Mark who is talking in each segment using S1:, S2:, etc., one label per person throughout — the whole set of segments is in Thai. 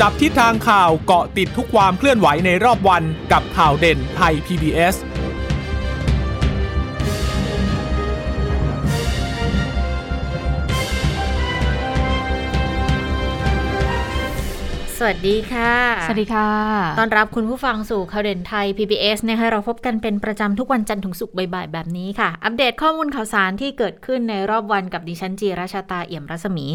S1: จับทิศทางข่าวเกาะติดทุกความเคลื่อนไหวในรอบวันกับข่าวเด่นไทย PBS
S2: สวัสดีค่ะ
S3: สวัสดีค่ะ
S2: ตอนรับคุณผู้ฟังสู่ข่าวเด่นไทย PBS นะคะเราพบกันเป็นประจำทุกวันจันทร์ถึงศุกร์บ่ายๆแบบนี้ค่ะ อัปเดตข้อมูลข่าวสารที่เกิดขึ้นในรอบวันกับดิฉันจีราชาตาเอี่ยมรัศมี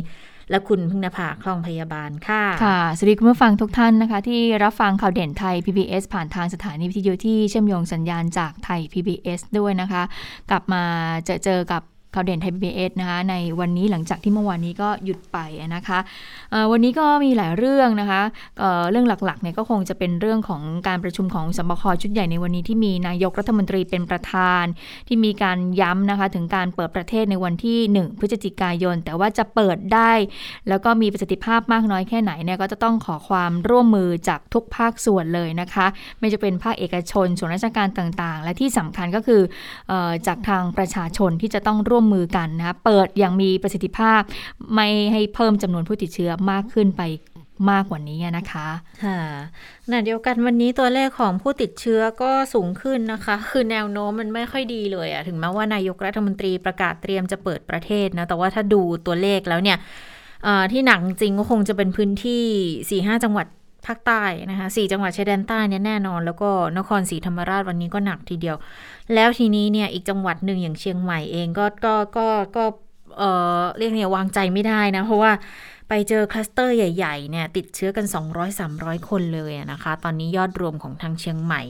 S2: และคุณพึ่งนภาคลองพยาบาลค่ะ
S3: ค่ะสวัสดีคุณผู้ฟังทุกท่านนะคะ ที่รับฟังข่าวเด่นไทย PBS ผ่านทางสถานีวิทยุที่เชื่อมโยงสัญญาณจากไทย PBS ด้วยนะคะ กลับมาเจอเจอกับ ข่าวเด่นไทย PBS นะคะในวันนี้หลังจากที่เมื่อวานนี้ก็หยุดไปนะคะวันนี้ก็มีหลายเรื่องนะคะเเรื่องหลักๆเนี่ยก็คงจะเป็นเรื่องของการประชุมของสบคชุดใหญ่ในวันนี้ที่มีนายกรัฐมนตรีเป็นประธาน ที่มีการย้ำนะคะถึงการเปิดประเทศในวันที่ 1 พฤศจิกายน แต่ว่าจะเปิดได้ แล้วก็มีประสิทธิภาพมากน้อยแค่ไหนเนี่ยก็จะต้องขอความร่วมมือจากทุกภาคส่วนเลยนะคะ ไม่จะเป็นภาคเอกชนส่วนราชการต่างๆ และที่สำคัญก็คืออจากทางประชาชนที่จะต้องร่วมวมมือกันนะเปิดอย่างมีประสิทธิภาพ ไม่ให้เพิ่มจำนวนผู้ติดเชื้อมากขึ้นไปมากกว่านี้นะคะ
S2: ค่ะขณะเดียวกันวันนี้ตัวเลขของผู้ติดเชื้อก็สูงขึ้นนะคะ คือแนวโน้มมันไม่ค่อยดีเลยอะถึงแม้ว่านายกรัฐมนตรีประกาศเตรียมจะเปิดประเทศนะ แต่ว่าถ้าดูตัวเลขแล้วเนี่ยที่หนักจริงก็คงจะเป็นพื้นที่4ี่ห้าจังหวัด ภาคใต้นะคะสี่จังหวัดชายแดนใต้เนี่ยแน่นอน แล้วก็นครศรีธรรมราชวันนี้ก็หนักทีเดียว แล้วทีนี้เนี่ยอีกจังหวัดหนึ่งอย่างเชียงใหม่เองก็ก็ก็ก็เออเรียกเนี่ยวางใจไม่ได้นะ เพราะว่าไปเจอคลัสเตอร์ใหญ่ๆเนี่ยติดเชื้อกัน 200-300 คนเลยนะคะ ตอนนี้ยอดรวมของทางเชียงใหม่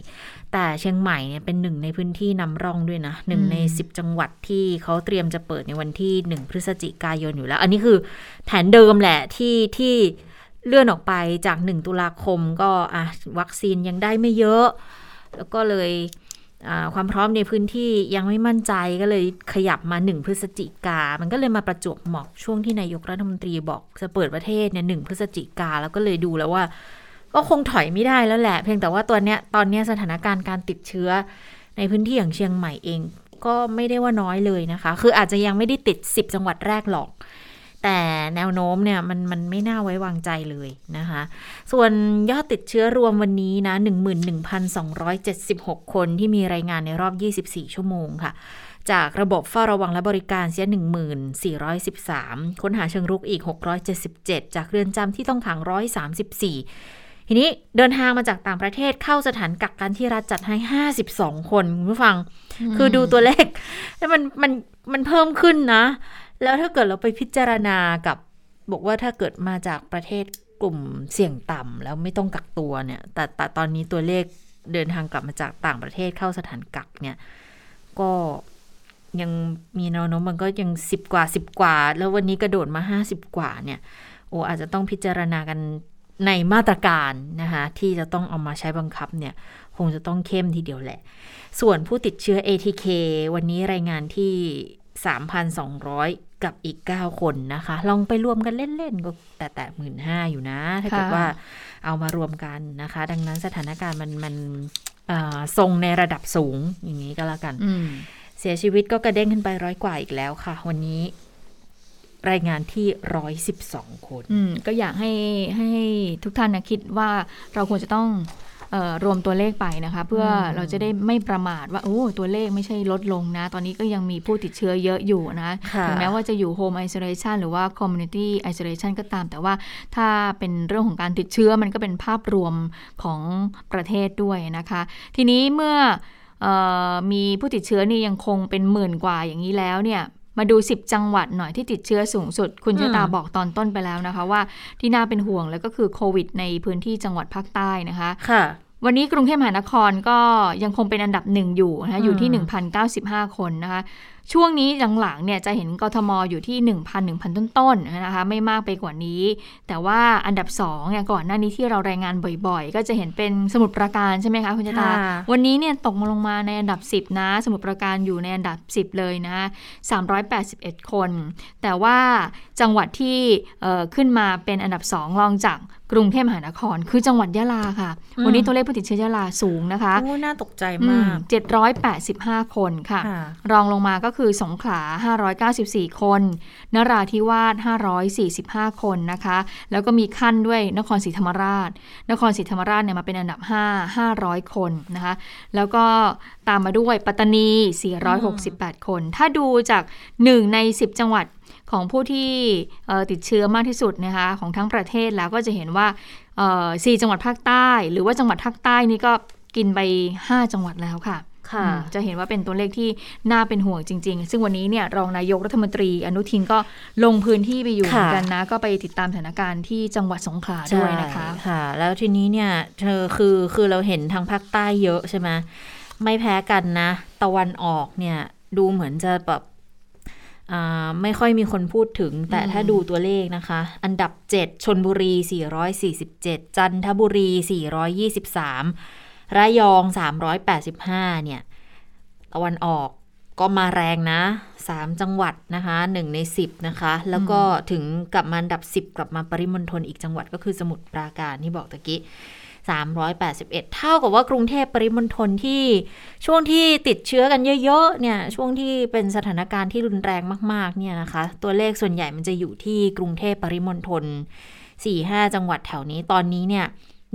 S2: แต่เชียงใหม่เนี่ยเป็นหนึ่งในพื้นที่นำร่องด้วยนะหนึ่งใน 10 จังหวัดที่เขาเตรียมจะเปิดในวันที่ 1 พฤศจิกายนอยู่แล้ว อันนี้คือแผนเดิมแหละที่ที่ เลื่อนออกไปจาก 1 ตุลาคมก็อะวัคซีนยังได้ไม่เยอะ แล้วก็เลยความพร้อมในพื้นที่ยังไม่มั่นใจก็เลยขยับมา 1 พฤศจิกา มันก็เลยมาประจวบเหมาะช่วงที่นายกรัฐมนตรีบอกจะเปิดประเทศเนี่ยหพฤศจิกาแล้วก็เลยดูแล้วว่า ก็คงถอยไม่ได้แล้วแหละ เพียงแต่ว่าตัวเนี้ยตอนเนี้ยสถานการณ์การติดเชื้อในพื้นที่อย่างเชียงใหม่เอง ก็ไม่ได้ว่าน้อยเลยนะคะ คืออาจจะยังไม่ได้ติด 10 จังหวัดแรกหรอก แต่แนวโน้มเนี่ยมันมันไม่น่าไว้วางใจเลยนะคะ ส่วนยอดติดเชื้อรวมวันนี้นะ 11,276 คนที่มีรายงานในรอบ 24 ชั่วโมงค่ะ จากระบบเฝ้าระวังและบริการเสีย 1413 ค้นหาเชิงรุกอีก 677 จากเรือนจำที่ต้องขัง 134 ทีนี้เดินทางมาจากต่างประเทศเข้าสถานกักกันที่รัฐจัดให้ 52 คนคุณผู้ฟัง คือดูตัวเลขแล้วมันมันมันเพิ่มขึ้นนะ แล้วถ้าเกิดเราไปพิจารณากับ บอกว่าถ้าเกิดมาจากประเทศกลุ่มเสี่ยงต่ำแล้วไม่ต้องกักตัวเนี่ย แต่แต่ตอนนี้ตัวเลขเดินทางกลับมาจากต่างประเทศเข้าสถานกักเนี่ย ก็ยังมีแนวโน้มมันก็ยังสิบกว่าสิบกว่า แล้ววันนี้กระโดดมาห้าสิบกว่าเนี่ย โอ้อาจจะต้องพิจารณากันในมาตรการนะคะที่จะต้องเอามาใช้บังคับเนี่ย คงจะต้องเข้มทีเดียวแหละ ส่วนผู้ติดเชื้อ ATK วันนี้รายงานที่ 3,200 กับอีก 9 คนนะคะ ลองไปรวมกันเล่น ๆ ก็แต่แต่หมื่นห้าอยู่นะ ถ้าเกิดว่าเอามารวมกันนะคะ ดังนั้นสถานการณ์มันมันทรงในระดับสูงอย่างนี้ก็แล้วกัน เสียชีวิตก็กระเด้งขึ้นไปร้อยกว่าอีกแล้วค่ะ วันนี้รายงานที่ร้อยสิบสองคน
S3: ก็อยากให้ให้ทุกท่านนะคิดว่าเราควรจะต้อง รวมตัวเลขไปนะคะ เพื่อเราจะได้ไม่ประมาทว่าโอ้ตัวเลขไม่ใช่ลดลงนะ ตอนนี้ก็ยังมีผู้ติดเชื้อเยอะอยู่นะถึงแม้ว่าจะอยู่ home isolation หรือว่า community isolation ก็ตาม แต่ว่าถ้าเป็นเรื่องของการติดเชื้อมันก็เป็นภาพรวมของประเทศด้วยนะคะ ทีนี้เมื่ออมีผู้ติดเชื้อนี่ยังคงเป็นหมื่นกว่าอย่างนี้แล้วเนี่ย มาดู 10 จังหวัดหน่อยที่ติดเชื้อสูงสุด คุณชะตาบอกตอนต้นไปแล้วนะคะ ว่าที่น่าเป็นห่วงแล้วก็คือโควิด ในพื้นที่จังหวัดภาคใต้นะคะ
S2: ค่ะ
S3: วันนี้กรุงเทพมหานครก็ยังคงเป็นอันดับหนึ่งอยู่นะคะอยู่ที่ 1,095 คนนะคะ ช่วงนี้หลังๆเนี่ยจะเห็นกทมอยู่ที่ 1,000 1,000 ต้นๆนะคะไม่มากไปกว่านี้ แต่ว่าอันดับ2เนี่ยก่อนหน้านี้ที่เรารายงานบ่อยๆ ก็จะเห็นเป็นสมุดประการใช่ไหมคะคุณจตา วันนี้เนี่ยตกมาลงมาในอันดับ 10 นะ สมุดประการอยู่ในอันดับ 10 เลยนะ381 คน แต่ว่าจังหวัดที่ขึ้นมาเป็นอันดับ 2 รองจาก กรุงเทพมหานคร คือจังหวัดยะลาค่ะ
S2: อืม
S3: วันนี้ตัวเลขผู้ติดเชื้อยะลาสูงนะคะ
S2: โอ้น่าตกใจ
S3: อื
S2: มามก
S3: 785 คนค่ะ
S2: ค่ะ
S3: รองลงมาก็คือสงขลา 594 คน นราธิวาส 545 คนนะคะ แล้วก็มีขั้นด้วยนครศรีธรรมราช นครศรีธรรมราชเนี่ยมาเป็นอันดับ 5 500 คนนะคะ แล้วก็ตามมาด้วยปัตตานี 468 คน ถ้าดูจาก 1 ใน 10 จังหวัด ของผู้ที่เอ่อติดเชื้อมากที่สุดนะคะของทั้งประเทศแล้วก็จะเห็นว่าเอ่อสี่จังหวัดภาคใต้ หรือว่าจังหวัดภาคใต้นี่ก็กินไป 5 จังหวัดแล้วค่ะ
S2: ค่ะ
S3: อืมจะเห็นว่าเป็นตัวเลขที่น่าเป็นห่วงจริง ๆ ซึ่งวันนี้เนี่ยรองนายกรัฐมนตรี อนุทินก็ลงพื้นที่ไปอยู่เหมือนกันนะ ก็ไปติดตามสถานการณ์ที่จังหวัดสงขลาด้วยนะคะ
S2: ใช่ค่ะ แล้วทีนี้เนี่ยเธอคือคือเราเห็นทางภาคใต้เยอะใช่ไหมไม่แพ้กันนะ ตะวันออกเนี่ยดูเหมือนจะแบบอ่า ไม่ค่อยมีคนพูดถึง แต่
S3: อืม
S2: ถ้าดูตัวเลขนะคะ อันดับ 7 ชนบุรี 447 จันทบุรี 423 ระยอง 385 เนี่ย ตะวันออกก็มาแรงนะ 3 จังหวัดนะคะ1ใน 10 นะคะ แล้วก็ถึงกลับมาอันดับ 10 กลับมาปริมณฑลอีกจังหวัดก็คือสมุทรปราการที่บอกตะกี้ 381 เท่ากับว่ากรุงเทพปริมณฑลที่ช่วงที่ติดเชื้อกันเยอะๆเนี่ยช่วงที่เป็นสถานการณ์ที่รุนแรงมากๆเนี่ยนะคะ ตัวเลขส่วนใหญ่มันจะอยู่ที่กรุงเทพปริมณฑล4-5 จังหวัดแถวนี้ตอนนี้เนี่ย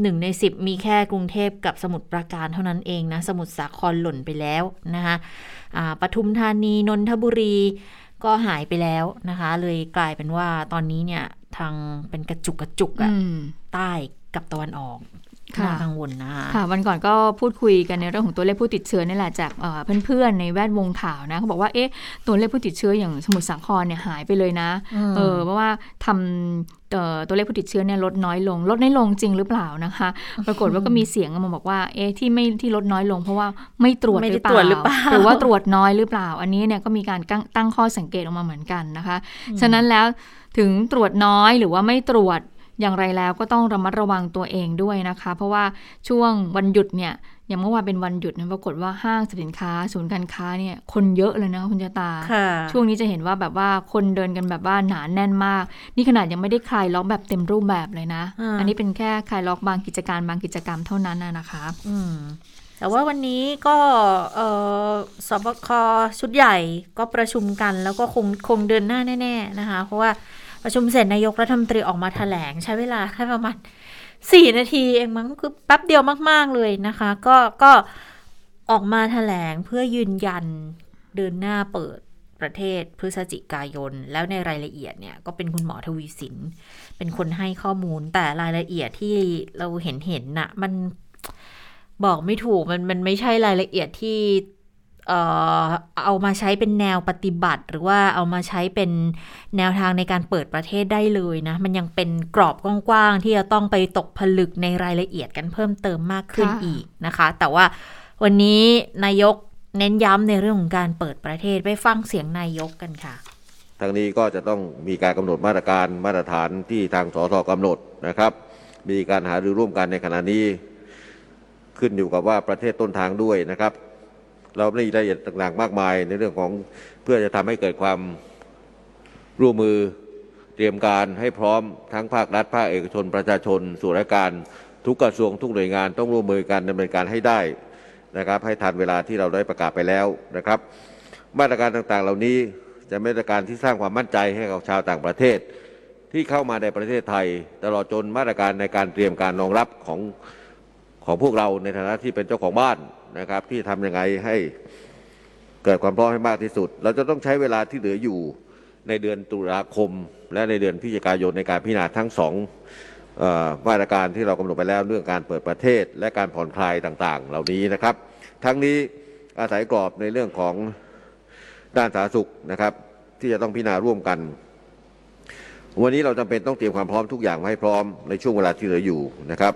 S2: หนึ่งใน10มีแค่กรุงเทพกับสมุทรปราการเท่านั้นเองนะ สมุทรสาครหล่นไปแล้วนะคะอ่าปทุมธานีนนทบุรีก็หายไปแล้วนะคะ เลยกลายเป็นว่าตอนนี้เนี่ยทางเป็นกระจุกกระจุกอะ
S3: อืม
S2: ใต้กับตะวันออก
S3: ค่ะ
S2: น่ากังวลนะคะ
S3: ค่ะวันก่อนก็พูดคุยกันในเรื่องของตัวเลขผู้ติดเชื้อนี่แหละจากเอ่อเพื่อนๆในแวดวงข่าวนะเขาบอกว่าเอ๊ะตัวเลขผู้ติดเชื้ออย่างสมุทรสาครเนี่ยหายไปเลยนะ
S2: อืม
S3: เออเพราะว่าทำเอ่อตัวเลขผู้ติดเชื้อเนี่ยลดน้อยลง ลดน้อยลงจริงหรือเปล่านะคะ ปรากฏว่าก็มีเสียงออกมาบอกว่าเอ๊ะที่ไม่ที่ลดน้อยลง เพราะว่าไม่ตรวจ
S2: ไม่
S3: ห
S2: ได้
S3: รือเป
S2: ตรวจ
S3: ล่า
S2: หรือเปล่า
S3: หรือว่าตรวจน้อยหรือเปล่า อันนี้เนี่ยก็มีการตั้งตั้งข้อสังเกตออกมาเหมือนกันนะคะ ฉะนั้นแล้วถึงตรวจน้อยหรือว่าไม่ตรวจ อย่างไรแล้วก็ต้องระมัดระวังตัวเองด้วยนะคะ เพราะว่าช่วงวันหยุดเนี่ยอย่างเมื่อวานเป็นวันหยุดนะปรากฏว่าห้างสรรพสินค้าศูนย์การค้าเนี่ยคนเยอะเลยนะคะคุณจตา
S2: ค่ะ
S3: ช่วงนี้จะเห็นว่าแบบว่าคนเดินกันแบบว่าหนาแน่นมาก นี่ขนาดยังไม่ได้คลายล็อกแบบเต็มรูปแบบเลยนะ
S2: อ่า
S3: อันนี้เป็นแค่คลายล็อกบางกิจการบางกิจกรรมเท่านั้นนะนะคะ
S2: อืมแต่ว่าวันนี้ก็เออสบคชุดใหญ่ก็ประชุมกัน แล้วก็คงคงเดินหน้าแน่ ๆ นะคะ เพราะว่า ประชุมเสร็จนายกรัฐมนตรีออกมาแถลง ใช้เวลาแค่ประมาณสี่นาทีเองมั้งคือแป๊บเดียวมาก ๆ เลยนะคะ ก็ก็ออกมาแถลงเพื่อยืนยันเดินหน้าเปิดประเทศพฤศจิกายน แล้วในรายละเอียดเนี่ย ก็เป็นคุณหมอทวีสิน เป็นคนให้ข้อมูล แต่รายละเอียดที่เราเห็นเห็นน่ะ มันบอกไม่ถูกมันมันไม่ใช่รายละเอียดที่ เอ่อเอามาใช้เป็นแนวปฏิบัติ หรือว่าเอามาใช้เป็นแนวทางในการเปิดประเทศได้เลยนะ มันยังเป็นกรอบกว้างๆที่จะต้องไปตกผลึกในรายละเอียดกันเพิ่มเติมมากขึ้น
S3: ค่ะ
S2: อีกนะคะ แต่ว่าวันนี้นายกเน้นย้ำในเรื่องของการเปิดประเทศไปฟังเสียงนายกกันค่ะ
S4: ทางนี้ก็จะต้องมีการกำหนดมาตรการมาตรฐานที่ทางสสกำหนดนะครับ มีการหารือร่วมกันในขณะนี้ ขึ้นอยู่กับว่าประเทศต้นทางด้วยนะครับ เราไม่ได้รายละเอียดต่างๆ มากมาย ในเรื่องของเพื่อจะทำให้เกิดความร่วมมือเตรียมการให้พร้อมทั้งภาครัฐภาคเอกชนประชาชนส่วนราชการ ทุกกระทรวงทุกหน่วยงานต้องร่วมมือกันดำเนินการให้ได้นะครับ ให้ทันเวลาที่เราได้ประกาศไปแล้วนะครับ มาตรการต่างๆ เหล่านี้จะเป็นมาตรการที่สร้างความมั่นใจให้กับชาวต่างประเทศ ที่เข้ามาในประเทศไทย ตลอดจนมาตรการในการเตรียมการรองรับของของพวกเราในฐานะที่เป็นเจ้าของบ้าน นะครับ ที่ทำยังไงให้เกิดความพร้อมให้มากที่สุด เราจะต้องใช้เวลาที่เหลืออยู่ในเดือนตุลาคม และในเดือนพฤศจิกายนในการพิจารณาทั้งสองมาตรการที่เรากำหนดไปแล้วเรื่องการเปิดประเทศ และการผ่อนคลายต่างๆ เหล่านี้นะครับ ทั้งนี้อาศัยกรอบในเรื่องของด้านสาธารณสุขนะครับ ที่จะต้องพิจารณาร่วมกัน วันนี้เราจำเป็นต้องเตรียมความพร้อมทุกอย่างไว้ให้พร้อมในช่วงเวลาที่เหลืออยู่นะครับ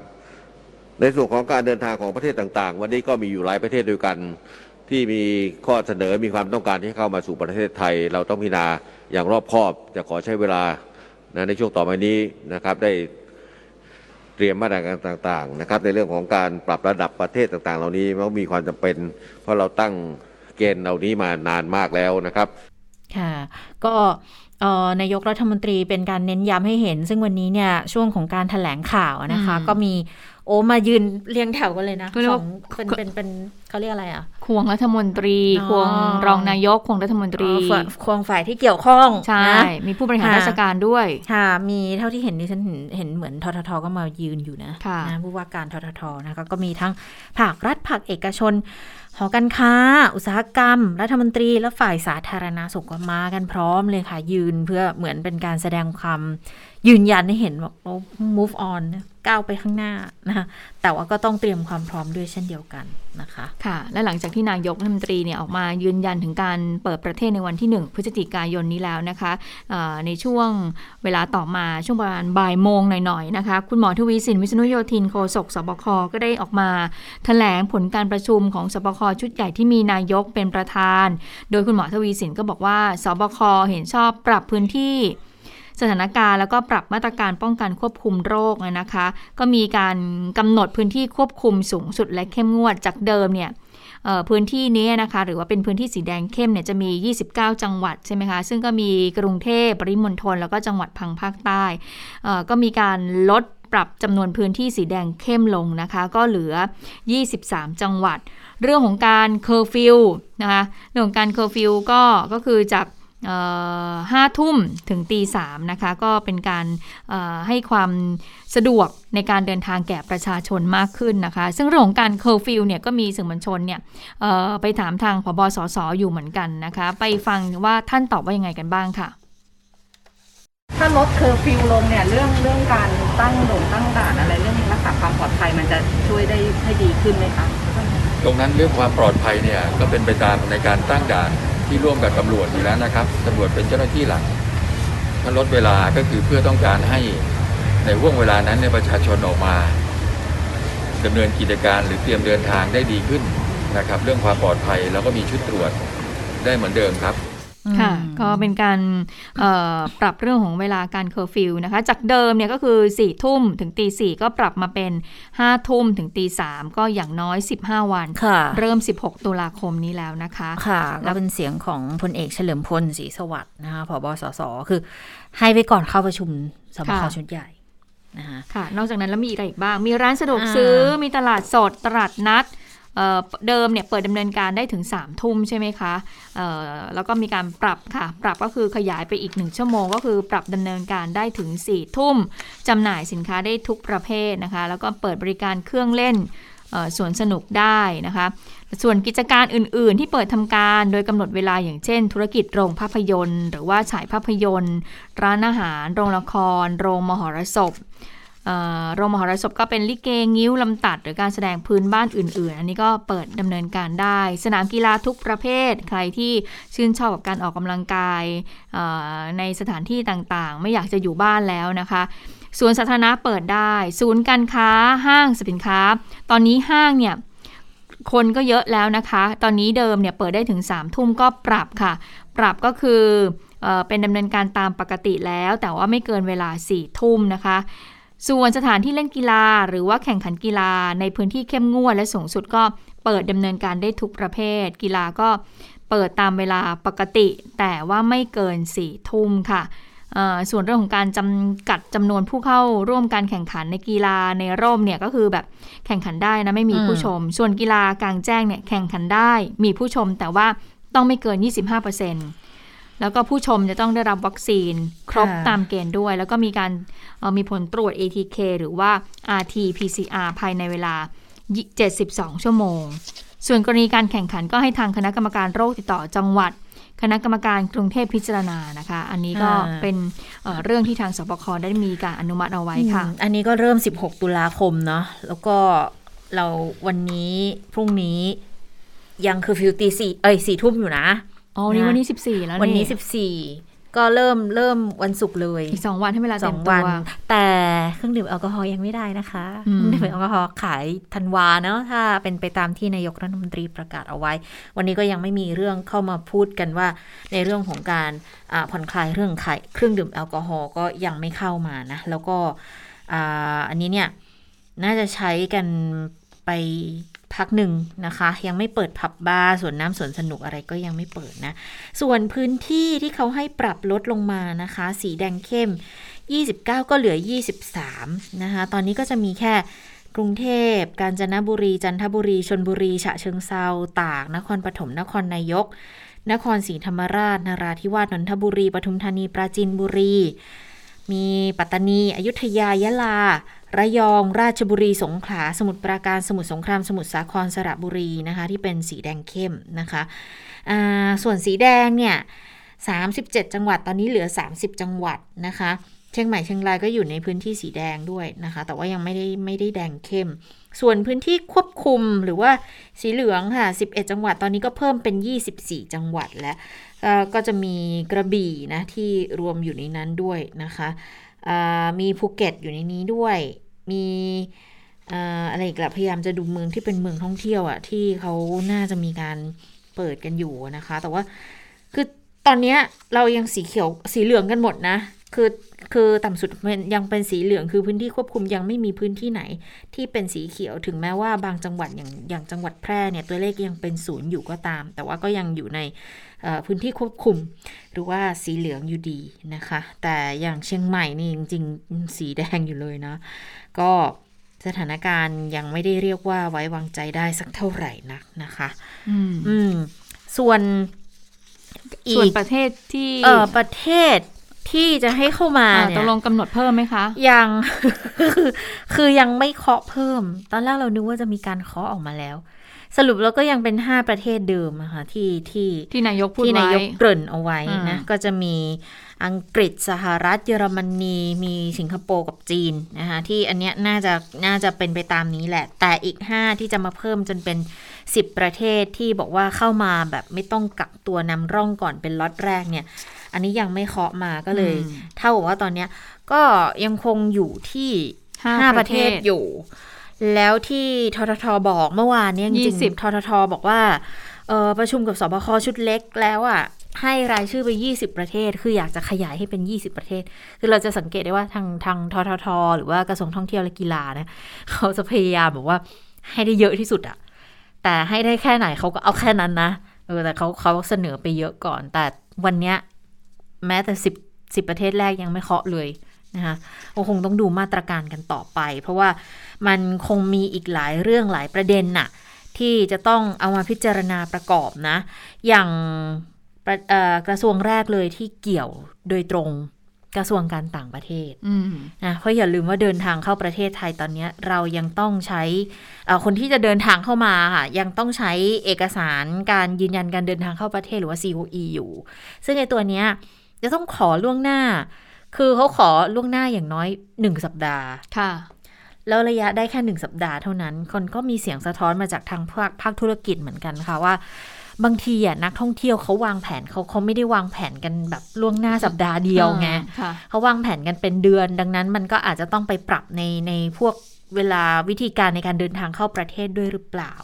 S4: ในส่วนของการเดินทางของประเทศต่างๆ วันนี้ก็มีอยู่หลายประเทศด้วยกัน ที่มีข้อเสนอมีความต้องการที่เข้ามาสู่ประเทศไทย เราต้องพิจารณาอย่างรอบคอบ จะขอใช้เวลานะในช่วงต่อไปนี้นะครับได้เตรียมมาตรการต่างๆนะครับในเรื่องของการปรับระดับประเทศต่างๆ เหล่านี้มันมีความจำเป็น เพราะเราตั้งเกณฑ์เหล่านี้มานานมากแล้วนะครับ
S2: ค่ะก็นายกรัฐมนตรีเป็นการเน้นย้ำให้เห็น ซึ่งวันนี้เนี่ยช่วงของการถแถลงข่าวนะคะ ก็มี โอ้มายืนเรียงแถวกันเลยนะสองเป็นเป็นเป็นเขาเรียกอะไรอะ
S3: ควงรัฐมนตรีควงรองนายกควงรัฐมนตรี
S2: ควงฝ่ายที่เกี่ยวข้อง
S3: ใช่มีผู้บริหารราชการด้วย
S2: ค่ะมีเท่าที่เห็นนี่ฉันเห็นเหมือนทททก็มายืนอยู่นะนะผู้ว่าการทททนะคะก็มีทั้งภาครัฐภาคเอกชนหอการค้า อุตสาหกรรม รัฐมนตรีและฝ่ายสาธารณาสุขก็มากันพร้อมเลยค่ะยืนเพื่อเหมือนเป็นการแสดงความ ยืนยันให้เห็นว่าเรา move on ก้าวไปข้างหน้านะคะแต่ว่าก็ต้องเตรียมความพร้อมด้วยเช่นเดียวกันนะคะ
S3: ค่ะ และหลังจากที่นายกรัฐมนตรีเนี่ยออกมายืนยันถึงการเปิดประเทศในวันที่ 1 พฤศจิกายนนี้แล้วนะคะในช่วงเวลาต่อมาช่วงประมาณบ่ายโมงหน่อยๆนะคะ คุณหมอทวีสินวิษณุโยธินโฆษกสบคก็ได้ออกมาถแถลงผลการประชุมของสบคชุดใหญ่ที่มีนายกเป็นประธาน โดยคุณหมอทวีสินก็บอกว่าสบคเห็นชอบปรับพื้นที่ สถานการณ์แล้วก็ปรับมาตรการป้องกันควบคุมโรคนะคะ ก็มีการกำหนดพื้นที่ควบคุมสูงสุดและเข้มงวดจากเดิมเนี่ยพื้นที่นี้นะคะหรือว่าเป็นพื้นที่สีแดงเข้มเนี่ยจะมี 29 จังหวัดใช่ไหมคะซึ่งก็มีกรุงเทพปริมณฑลแล้วก็จังหวัดทางภาคใต้ก็มีการลดปรับจำนวนพื้นที่สีแดงเข้มลงนะคะ ก็เหลือ 23 จังหวัด เรื่องของการเคอร์ฟิวนะคะเรื่องของการเคอร์ฟิวก็ก็คือจาก ห้าทุ่มถึงตีสามนะคะ ก็เป็นการให้ความสะดวกในการเดินทางแก่ประชาชนมากขึ้นนะคะ ซึ่งเรื่องของการเคอร์ฟิวเนี่ยก็มีสื่อมวลชนเนี่ยไปถามทางผบ.สส.อยู่เหมือนกันนะคะ ไปฟังว่าท่านตอบว่ายังไงกันบ้างค่ะ
S5: ถ้าลดเคอร์ฟิวลงเนี่ยเรื่องเรื่องการตั้งหน่งตั้งด่านอะไรเรื่องรักษาความปลอดภัยมันจะช่วยได้ให้ดีขึ้นไหมคะ
S6: ตรงนั้นเรื่องความปลอดภัยเนี่ยก็เป็นไปตามในการตั้งด่าน ที่ร่วมกับตำรวจอยู่แล้วนะครับตำรวจเป็นเจ้าหน้าที่หลักถ้าลดเวลาก็คือเพื่อต้องการให้ในห้วงเวลานั้นให้ประชาชนออกมาดำเนินกิจการหรือเตรียมเดินทางได้ดีขึ้นนะครับ เรื่องความปลอดภัยเราก็มีชุดตรวจได้เหมือนเดิมครับ
S3: ค่ะก็เป็นการปรับเรื่องของเวลาการเคอร์ฟิวนะคะ จากเดิมเนี่ยก็คือสี่ทุ่มถึงตีสี่ก็ปรับมาเป็นห้าทุ่มถึงตีสามก็อย่างน้อย 15 วัน เริ่ม 16 ตุลาคมนี้แล้วนะคะ
S2: ค่ะแล้วเป็นเสียงของพลเอกเฉลิมพลศรีสวัสดิ์นะคะผบสสคือให้ไปก่อนเข้าประชุมสภาชุดใหญ่นะคะ
S3: ค่ะ นอกจากนั้นแล้วมีอะไรอีกบ้าง มีร้านสะดวกซื้อมีตลาดสดตลาดนัด เดิมเนี่ยเปิดดำเนินการได้ถึง3ามทุ่มใช่ไหมคะแล้วก็มีการปรับค่ะ ปรับก็คือขยายไปอีก 1 ชั่วโมง ก็คือปรับดำเนินการได้ถึง4ี่ทุ่มจำหน่ายสินค้าได้ทุกประเภทนะคะ แล้วก็เปิดบริการเครื่องเล่นสวนสนุกได้นะคะ ส่วนกิจการอื่น ๆ ที่เปิดทำการโดยกำหนดเวลาอย่างเช่น ธุรกิจโรงภาพยนตร์ หรือว่าฉายภาพยนตร์ ร้านอาหาร โรงละคร โรงมหรสพ โรงมหรสพก็เป็นลิเกงิ้วลำตัด หรือการแสดงพื้นบ้านอื่น ๆ อันนี้ก็เปิดดำเนินการได้ สนามกีฬาทุกประเภท ใครที่ชื่นชอบกับการออกกำลังกายในสถานที่ต่างๆ ไม่อยากจะอยู่บ้านแล้วนะคะสวนสาธารณะเปิดได้ ศูนย์การค้าห้างสินค้า ตอนนี้ห้างเนี่ยคนก็เยอะแล้วนะคะ ตอนนี้เดิมเนี่ยเปิดได้ถึง3ามทุ่มก็ปรับค่ะ ปรับก็คือเอเป็นดำเนินการตามปกติแล้ว แต่ว่าไม่เกินเวลา4ี่ทุ่มนะคะ ส่วนสถานที่เล่นกีฬาหรือว่าแข่งขันกีฬาในพื้นที่เข้มงวดและสูงสุดก็เปิดดำเนินการได้ทุกประเภท กีฬาก็เปิดตามเวลาปกติ แต่ว่าไม่เกินสี่ทุ่มค่ะส่วนเรื่องของการจำกัดจำนวนผู้เข้าร่วมการแข่งขันในกีฬาในร่มเนี่ยก็คือแบบแข่งขันได้นะไม่มีผู้ชม ส่วนกีฬากลางแจ้งเนี่ยแข่งขันได้มีผู้ชมแต่ว่าต้องไม่เกิน 25% แล้วก็ผู้ชมจะต้องได้รับวัคซีนครบตามเกณฑ์ด้วย แล้วก็มีการมีผลตรวจ ATK หรือว่า RT-PCR ภายในเวลา 72 ชั่วโมง ส่วนกรณีการแข่งขันก็ให้ทางคณะกรรมการโรคติดต่อจังหวัด คณะกรรมการกรุงเทพพิจารณานะคะ อันนี้ก็เป็นเเรื่องที่ทางสบคได้มีการอนุมัติเอาไว้ค่ะ
S2: อันนี้ก็เริ่ม 16 ตุลาคมเนาะแล้วก็เราวันนี้พรุ่งนี้ยังคือฟิวตีสี่เอ้ยสี่ทุ่มอยู่นะ
S3: อ๋อวันนี้วันนี้สิบสี่แล้ว
S2: วันนี้สิบสี่ก็เริ่มเริ่มวันศุกร์เลย
S3: อีกสองวันให้เวลาเต็มตัว
S2: แต่เครื่องดื่มแอลกอฮอล์ยังไม่ได้นะคะเครื่องดื่มแอลกอฮอล์ขายธันวาเนาะถ้าเป็นไปตามที่นายกรัฐมนตรีประกาศเอาไว้ วันนี้ก็ยังไม่มีเรื่องเข้ามาพูดกันว่า ในเรื่องของการผ่อนคลายเรื่องขายเครื่องดื่มแอลกอฮอล์ก็ยังไม่เข้ามานะ แล้วก็อันนี้เนี่ยน่าจะใช้กันไปไป พักหนึ่งนะคะ ยังไม่เปิดผับบาร์สวนน้ำสวนสนุกอะไรก็ยังไม่เปิดนะ ส่วนพื้นที่ที่เขาให้ปรับลดลงมานะคะ สีแดงเข้ม 29 ก็เหลือ 23 นะคะ ตอนนี้ก็จะมีแค่กรุงเทพ กาญจนบุรี จันทบุรี ชนบุรี ฉะเชิงเซา ตาก นครปฐม นครนายก นครศรีธรรมราช นราธิวาส นนทบุรี ปทุมธานี ปราจีนบุรี มีปัตตานี อยุธยา ยะลา ระยอง ราชบุรี สงขลา สมุทรปราการ สมุทรสงคราม สมุทรสาคร สระบุรีนะคะ ที่เป็นสีแดงเข้มนะคะส่วนสีแดงเนี่ย 37 จังหวัด ตอนนี้เหลือ 30 จังหวัดนะคะ เชียงใหม่ เชียงรายก็อยู่ในพื้นที่สีแดงด้วยนะคะ แต่ว่ายังไม่ได้ไม่ได้แดงเข้ม ส่วนพื้นที่ควบคุมหรือว่าสีเหลืองค่ะ 11 จังหวัด ตอนนี้ก็เพิ่มเป็น 24 จังหวัดแล้ว ก็จะมีกระบี่นะที่รวมอยู่ในนั้นด้วยนะคะ มีภูเก็ตอยู่ในนี้ด้วย มีอะไรอีกละพยายามจะดูเมืองที่เป็นเมืองท่องเที่ยวอะที่เขาน่าจะมีการเปิดกันอยู่นะคะ แต่ว่าคือตอนนี้เรายังสีเขียวสีเหลืองกันหมดนะ คือคือต่ำสุดเป็นยังเป็นสีเหลืองคือพื้นที่ควบคุมยังไม่มีพื้นที่ไหนที่เป็นสีเขียวถึงแม้ว่าบางจังหวัดอย่างอย่างจังหวัดแพร่เนี่ยตัวเลขยังเป็นศูนย์อยู่ก็ตาม แต่ว่าก็ยังอยู่ในเอ่อพื้นที่ควบคุม หรือว่าสีเหลืองอยู่ดีนะคะ แต่อย่างเชียงใหม่นี่จริงๆ สีแดงอยู่เลยนะก็สถานการณ์ยังไม่ได้เรียกว่าไว้วางใจได้สักเท่าไหร่นักนะคะ
S3: อืม
S2: อืมส่วนอี
S3: ส่วน
S2: ก
S3: ประเทศที่
S2: เออประเทศ ที่จะให้เข้ามา
S3: อ่า
S2: เนี่
S3: ต
S2: ย
S3: กลงกำหนดเพิ่มไหมคะ
S2: ยังคือคือยังไม่เคาะเพิ่ม ตอนแรกเรานึกว่าจะมีการเคาะออกมาแล้ว สรุปแล้วก็ยังเป็น5ประเทศเดิมอะค่ะที่ที่
S3: ที่นายกพูด
S2: ที่นา
S3: ไว้
S2: ยกเกริ่นเอาไว้นะ
S3: อ่า
S2: ก็จะมีอังกฤษสหรัฐเยอรมนีมีสิงคโปร์กับจีนนะคะที่อันเนี้ยน่าจะน่าจะเป็นไปตามนี้แหละ แต่อีก 5 ที่จะมาเพิ่มจนเป็น 10 ประเทศที่บอกว่าเข้ามาแบบไม่ต้องกักตัวนำร่องก่อนเป็นล็อตแรกเนี่ย อันนี้ยังไม่เคาะมาก็เลย
S3: อืม
S2: เท่ากับว่าตอนเนี้ยก็ยังคงอยู่ที่
S3: ห้า
S2: ห้า
S3: ป
S2: ประระ
S3: เท
S2: เท
S3: ศ
S2: ศอยู่ แล้วที่ทททบอกเมื่อวานเนี้จริง
S3: ยี่สิบ
S2: ๆทททบอกว่าเออประชุมกับสบคชุดเล็กแล้วอะให้รายชื่อไป 20 ประเทศ คืออยากจะขยายให้เป็น 20 ประเทศ คือเราจะสังเกตได้ว่าทางทางททท หรือว่ากระทรวงท่องเที่ยวและกีฬาเนี่ยเขาจะพยายามแบบว่าให้ได้เยอะที่สุดอะแต่ให้ได้แค่ไหนเขาก็เอาแค่นั้นนะเออแต่เขาเขาเสนอไปเยอะก่อน แต่วันเนี้ย แม้แต่สิบสิบประเทศแรกยังไม่เคาะเลยนะคะก็คงต้องดูมาตรการกันต่อไป เพราะว่ามันคงมีอีกหลายเรื่องหลายประเด็นน่ะที่จะต้องเอามาพิจารณาประกอบนะ อย่างประเอ่อกระทรวงแรกเลยที่เกี่ยวโดยตรงกระทรวงการต่างประเทศ
S3: อืม
S2: นะเพราะอย่าลืมว่าเดินทางเข้าประเทศไทยตอนเนี้ยเรายังต้องใช้เอ่อคนที่จะเดินทางเข้ามาค่ะยังต้องใช้เอกสารการยืนยันการเดินทางเข้าประเทศหรือว่า COE อยู่ ซึ่งไอตัวเนี้ย จะต้องขอล่วงหน้า คือเขาขอล่วงหน้าอย่างน้อยหนึ่งสัปดาห์
S3: ค่ะ
S2: แล้วระยะได้แค่หนึ่งสัปดาห์เท่านั้น คนก็มีเสียงสะท้อนมาจากทางภาคภาคธุรกิจเหมือนกันค่ะว่า บางทีอะนักท่องเที่ยวเขาวางแผนเขาเขาไม่ได้วางแผนกันแบบล่วงหน้าสัปดาห์เดียวไง
S3: ค่ะ
S2: เขาวางแผนกันเป็นเดือน ดังนั้นมันก็อาจจะต้องไปปรับในในพวกเวลาวิธีการในการเดินทางเข้าประเทศด้วยหรือเปล่า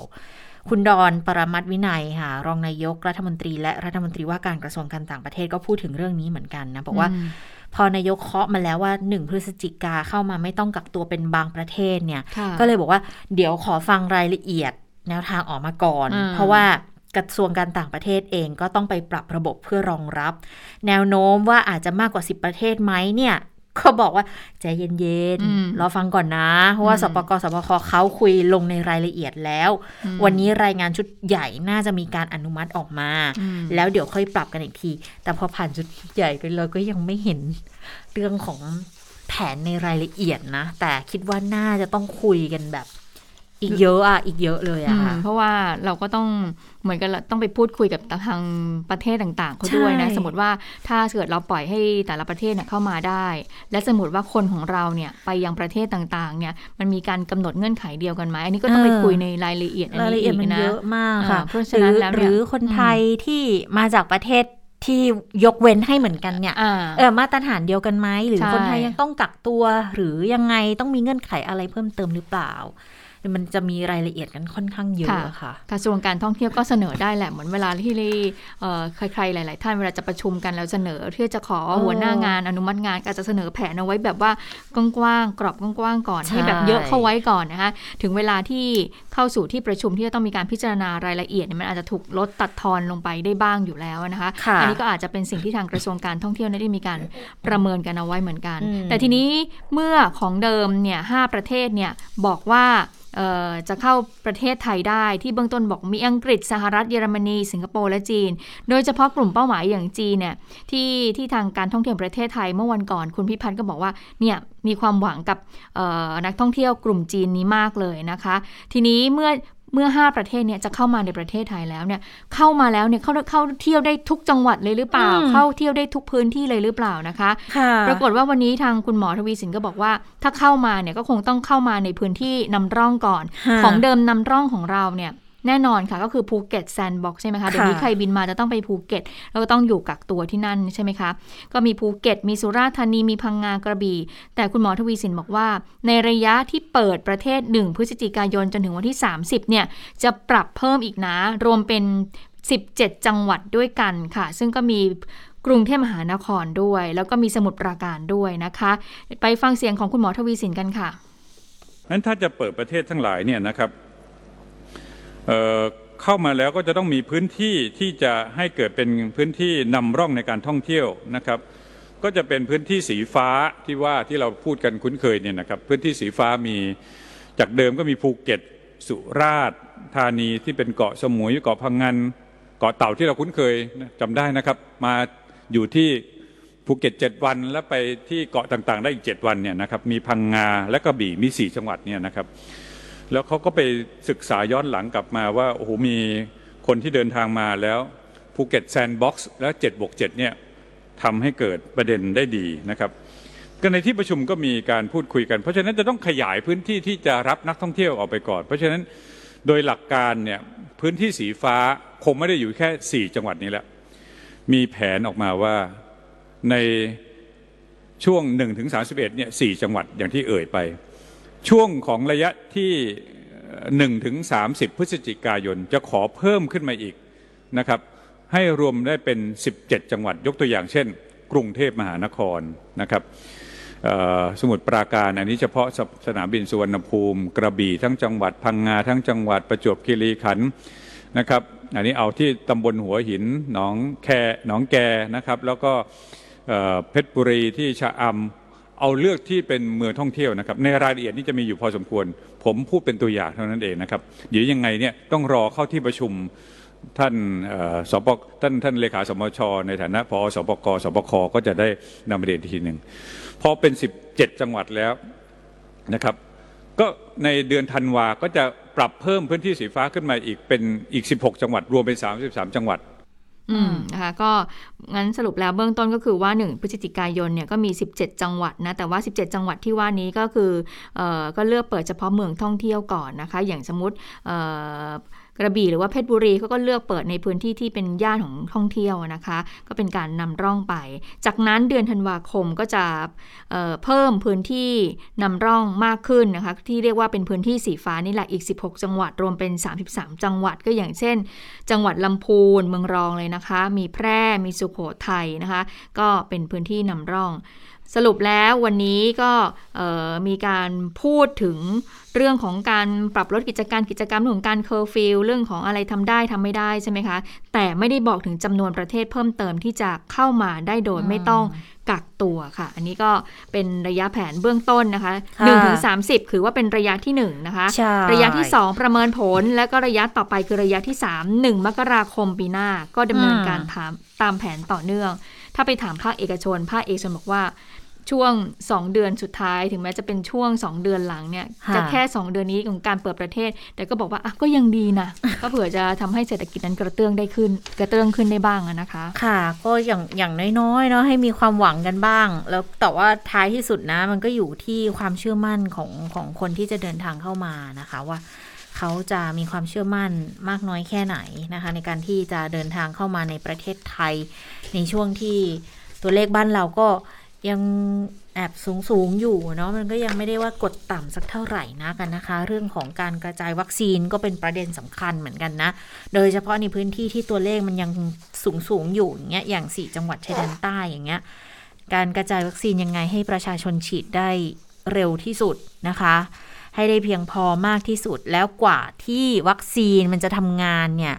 S2: คุณดอนปรมัตถวินัยค่ะ รองนายกรัฐมนตรี และรัฐมนตรีว่าการกระทรวงการต่างประเทศก็พูดถึงเรื่องนี้เหมือนกันนะ บอกว่า
S3: อืม
S2: พอนายกเคาะมาแล้วว่าหนึ่งพฤศจิกาเข้ามาไม่ต้องกักตัวเป็นบางประเทศเนี่ย
S3: ค่ะ
S2: ก็เลยบอกว่าเดี๋ยวขอฟังรายละเอียดแนวทางออกมาก่อน
S3: อืม
S2: เพราะว่ากระทรวงการต่างประเทศเองก็ต้องไปปรับระบบเพื่อรองรับ แนวโน้มว่าอาจจะมากกว่า 10 ประเทศไหมเนี่ย ก็บอกว่าใจเย็น
S3: อืม
S2: ๆรอฟังก่อนนะ เพราะว่า
S3: อืม
S2: สปกสปคเขาคุยลงในรายละเอียดแล้ว
S3: อืม
S2: วันนี้รายงานชุดใหญ่น่าจะมีการอนุมัติออกมา
S3: อืม
S2: แล้วเดี๋ยวค่อยปรับกันอีกที แต่พอผ่านชุดใหญ่ไปเลยก็ยังไม่เห็นเรื่องของแผนในรายละเอียดนะ แต่คิดว่าน่าจะต้องคุยกันแบบ อีกเยอะอะอีกเยอะเลย
S3: อื
S2: อะ
S3: ม
S2: ค่ะ
S3: เพราะว่าเราก็ต้องเหมือนกันเราต้องไปพูดคุยกับทางประเทศต่างๆเขาด้วยนะ
S2: ใช่
S3: สมมติว่าถ้าเกิดเราปล่อยให้แต่ละประเทศเนี่ยเข้ามาได้ และสมมติว่าคนของเราเนี่ยไปยังประเทศต่างๆ เนี่ยมันมีการกำหนดเงื่อนไขเดียวกันไหมอันนี้ก็ต้องไปคุยในรายละเอียดอัน
S2: ราย
S3: นี้
S2: ละเอียด
S3: อี
S2: มัน
S3: กนะ
S2: เยอะมากค่ะ
S3: อ่าเพราะฉะนั้นแล้ว
S2: ห
S3: เนี่ย
S2: รือคนไทยที่มาจากประเทศที่ยกเว้นให้เหมือนกันเนี่ย
S3: อ่า
S2: เออมาตรฐานเดียวกันไหมหรือ
S3: ใช่
S2: คนไทยยังต้องกักตัว หรือยังไงต้องมีเงื่อนไขอะไรเพิ่มเติมหรือเปล่า มันจะมีรายละเอียดกันค่อนข้างเยอะค่ะ
S3: กระทรวงการท่องเที่ยวก็เสนอได้แหละเหมือนเวลาที่เอ่อใครๆหลาย ๆ ท่านเวลาจะประชุมกันแล้วเสนอที่จะขอ
S2: เออ
S3: หัวหน้างานอนุมัติงานก็อาจจะเสนอแผนเอาไว้แบบว่ากว้างๆกรอบกว้างๆก่อน
S2: ใช่
S3: ให้แบบเยอะเข้าไว้ก่อนนะคะถึงเวลาที่เข้าสู่ที่ประชุมที่จะต้องมีการพิจารณารายละเอียดเนี่ยมันอาจจะถูกลดตัดทอนลงไปได้บ้างอยู่แล้วนะคะ
S2: ค่ะ
S3: อันี้ก็อาจจะเป็นสิ่งที่ทางกระทรวงการท่องเที่ยวได้มีการประเมินกันเอาไว้เหมือนกัน
S2: อืม
S3: แต่ทีนี้เมื่อของเดิมเนี่ยห้าประเทศเนี่ยบอกว่าเอ่อจะเข้าประเทศไทยได้ที่เบื้องต้นบอกมีอังกฤษสหรัฐเยอรมนีสิงคโปร์และจีน โดยเฉพาะกลุ่มเป้าหมายอย่างจีนเนี่ยที่ที่ทางการท่องเที่ยวประเทศไทยเมื่อวันก่อนคุณพิพัฒน์ก็บอกว่าเนี่ยมีความหวังกับนักท่องเที่ยวกลุ่มจีนนี้มากเลยนะคะ ทีนี้เมื่อ เมื่อ 5 ประเทศเนี่ยจะเข้ามาในประเทศไทยแล้วเนี่ยเข้ามาแล้วเนี่ยเข้าเข้าเที่ยวได้ทุกจังหวัดเลยหรือเปล่า
S2: อืม
S3: เข้าเที่ยวได้ทุกพื้นที่เลยหรือเปล่านะคะ
S2: ค่ะ
S3: ปรากฏว่าวันนี้ทางคุณหมอทวีสินก็บอกว่า ถ้าเข้ามาเนี่ยก็คงต้องเข้ามาในพื้นที่นำร่องก่อน
S2: ค่ะ
S3: ของเดิมนำร่องของเราเนี่ย แน่นอนค่ะก็คือภูเก็ตแซนด์บ็อกซ์ใช่ไหมคะเดี๋ยวนี้ใครบินมาจะต้องไปภูเก็ตแล้วก็ต้องอยู่กักตัวที่นั่นใช่ไหมคะก็มีภูเก็ต มีสุราษฎร์ธานีมีพังงากระบี่ แต่คุณหมอทวีสินบอกว่า ในระยะที่เปิดประเทศ 1 พฤศจิกายนจนถึงวันที่ 30เนี่ยจะปรับเพิ่มอีกนะ รวมเป็น 17 จังหวัดด้วยกันค่ะ ซึ่งก็มีกรุงเทพมหานครด้วย แล้วก็มีสมุทรปราการด้วยนะคะ ไปฟังเสียงของคุณหมอทวีสินกันค่ะ
S7: นั้นถ้าจะเปิดประเทศทั้งหลายเนี่ยนะครับ เข้ามาแล้วก็จะต้องมีพื้นที่ที่จะให้เกิดเป็นพื้นที่นำร่องในการท่องเที่ยวนะครับ ก็จะเป็นพื้นที่สีฟ้าที่ว่าที่เราพูดกันคุ้นเคยเนี่ยนะครับ พื้นที่สีฟ้ามีจากเดิมก็มีภูเก็ต สุราษฎร์ธานีที่เป็นเกาะสมุยเกาะพะงันเกาะเต่าที่เราคุ้นเคยนะจำได้นะครับ มาอยู่ที่ภูเก็ตเจ็ดวันแล้วไปที่เกาะต่างๆ ได้อีกเจ็ดวันเนี่ยนะครับมีพังงาและกระบี่มีสี่จังหวัดเนี่ยนะครับ แล้วเขาก็ไปศึกษาย้อนหลังกลับมาว่าโอ้โหมีคนที่เดินทางมาแล้วภูเก็ตแซนด์บ็อกซ์แล้ว7บวก7เนี่ยทำให้เกิดประเด็นได้ดีนะครับก็ในที่ประชุมก็มีการพูดคุยกัน เพราะฉะนั้นจะต้องขยายพื้นที่ที่จะรับนักท่องเที่ยวออกไปก่อน เพราะฉะนั้นโดยหลักการเนี่ยพื้นที่สีฟ้าคงไม่ได้อยู่แค่ 4 จังหวัดนี้แหละมีแผนออกมาว่าในช่วง1ถึง31เนี่ย4 จังหวัดอย่างที่เอ่ยไป ช่วงของระยะที่1ถึง30 พฤศจิกายน จะขอเพิ่มขึ้นมาอีกนะครับ ให้รวมได้เป็น 17 จังหวัดยกตัวอย่างเช่น กรุงเทพมหานครนะครับสมุทรปราการอันนี้เฉพาะสสนามบินสุวรรณภูมิ กระบี่ทั้งจังหวัดพังงาทั้งจังหวัดประจวบคีรีขันธ์นะครับอันนี้เอาที่ตำบลหัวหินหนองแคหนองแกนะครับ แล้วก็เอ่อเพชรบุรีที่ชะอำ เอาเลือกที่เป็นเมืองท่องเที่ยวนะครับในรายละเอียดนี่จะมีอยู่พอสมควร ผมพูดเป็นตัวอย่างเท่านั้นเองนะครับเดี๋ยวยังไงเนี่ยต้องรอเข้าที่ประชุมท่านสปท่านท่านเลขาสมช ในฐานะพอสปกสปคก็จะได้นำเรียนทีหนึ่งพอเป็น 17 จังหวัดแล้วนะครับ ก็ในเดือนธันวาก็จะปรับเพิ่มพื้นที่สีฟ้าขึ้นมาอีกเป็นอีก 16 จังหวัด รวมเป็น 33 จังหวัด
S3: อืมนะคะก็งั้นสรุปแล้วเบื้องต้นก็คือว่า 1 พฤศจิกายนเนี่ยก็มี 17 จังหวัดนะแต่ว่า 17 จังหวัดที่ว่านี้ก็คือเอ่อก็เลือกเปิดเฉพาะเมืองท่องเที่ยวก่อนนะคะ อย่างสมมติเอ่อ กระบี่หรือว่าเพชรบุรีเขาก็เลือกเปิดในพื้นที่ที่เป็นย่านของท่องเที่ยวนะคะ ก็เป็นการนำร่องไป จากนั้นเดือนธันวาคมก็จะเเพิ่มพื้นที่นำร่องมากขึ้นนะคะที่เรียกว่าเป็นพื้นที่สีฟ้านี่แหละอีก 16 จังหวัดรวมเป็น 33 จังหวัดก็อย่างเช่น จังหวัดลำพูนเมืองรองเลยนะคะ มีแพร่มีสุโขทัยนะคะ ก็เป็นพื้นที่นำร่อง สรุปแล้ววันนี้ก็เอ่อมีการพูดถึงเรื่องของการปรับลดกิจการกิจกรรมเรื่องของการเคอร์ฟิวเรื่องของอะไรทำได้ทำไม่ได้ใช่ไหมคะ แต่ไม่ได้บอกถึงจำนวนประเทศเพิ่มเติมที่จะเข้ามาได้โดยไม่ต้องกักตัวค่ะ อันนี้ก็เป็นระยะแผนเบื้องต้นนะคะ
S2: ค่ะ
S3: 1ถึง30คือว่าเป็นระยะที่ 1 นะคะ
S2: ใช่
S3: ระยะที่ 2 ประเมินผล และก็ระยะต่อไปคือระยะที่ 3 1 มกราคมปีหน้า ก็ดำเนินการตามตามแผนต่อเนื่อง ถ้าไปถามภาคเอกชน ภาคเอกชนบอกว่า ช่วง 2 เดือนสุดท้าย ถึงแม้จะเป็นช่วง 2 เดือนหลังเนี่ย
S2: ค่ะ
S3: จะแค่ 2 เดือนนี้ของการเปิดประเทศ แต่ก็บอกว่าอะก็ยังดีนะก็เผื่อจะทำให้เศรษฐกิจนั้นกระเตื้องได้ขึ้น กระเตื้องขึ้นได้บ้างอะนะคะ
S2: ค่ะ ก็อย่างอย่างน้อยๆเนาะให้มีความหวังกันบ้าง แล้วแต่ว่าท้ายที่สุดนะ มันก็อยู่ที่ความเชื่อมั่นของของคนที่จะเดินทางเข้ามานะคะว่าเขาจะมีความเชื่อมั่นมากน้อยแค่ไหนนะคะ ในการที่จะเดินทางเข้ามาในประเทศไทย ในช่วงที่ตัวเลขบ้านเราก็ ยังแอบสูงสูงอยู่เนาะมันก็ยังไม่ได้ว่ากดต่ำสักเท่าไหร่นะกันนะคะ เรื่องของการกระจายวัคซีนก็เป็นประเด็นสำคัญเหมือนกันนะ โดยเฉพาะในพื้นที่ที่ตัวเลขมันยังสูงสูงอยู่อย่างเงี้ยอย่างสี่จังหวัดชายแดนใต้อย่างเงี้ยการกระจายวัคซีนยังไงให้ประชาชนฉีดได้เร็วที่สุดนะคะ ให้ได้เพียงพอมากที่สุดแล้วกว่าที่วัคซีนมันจะทำงานเนี่ย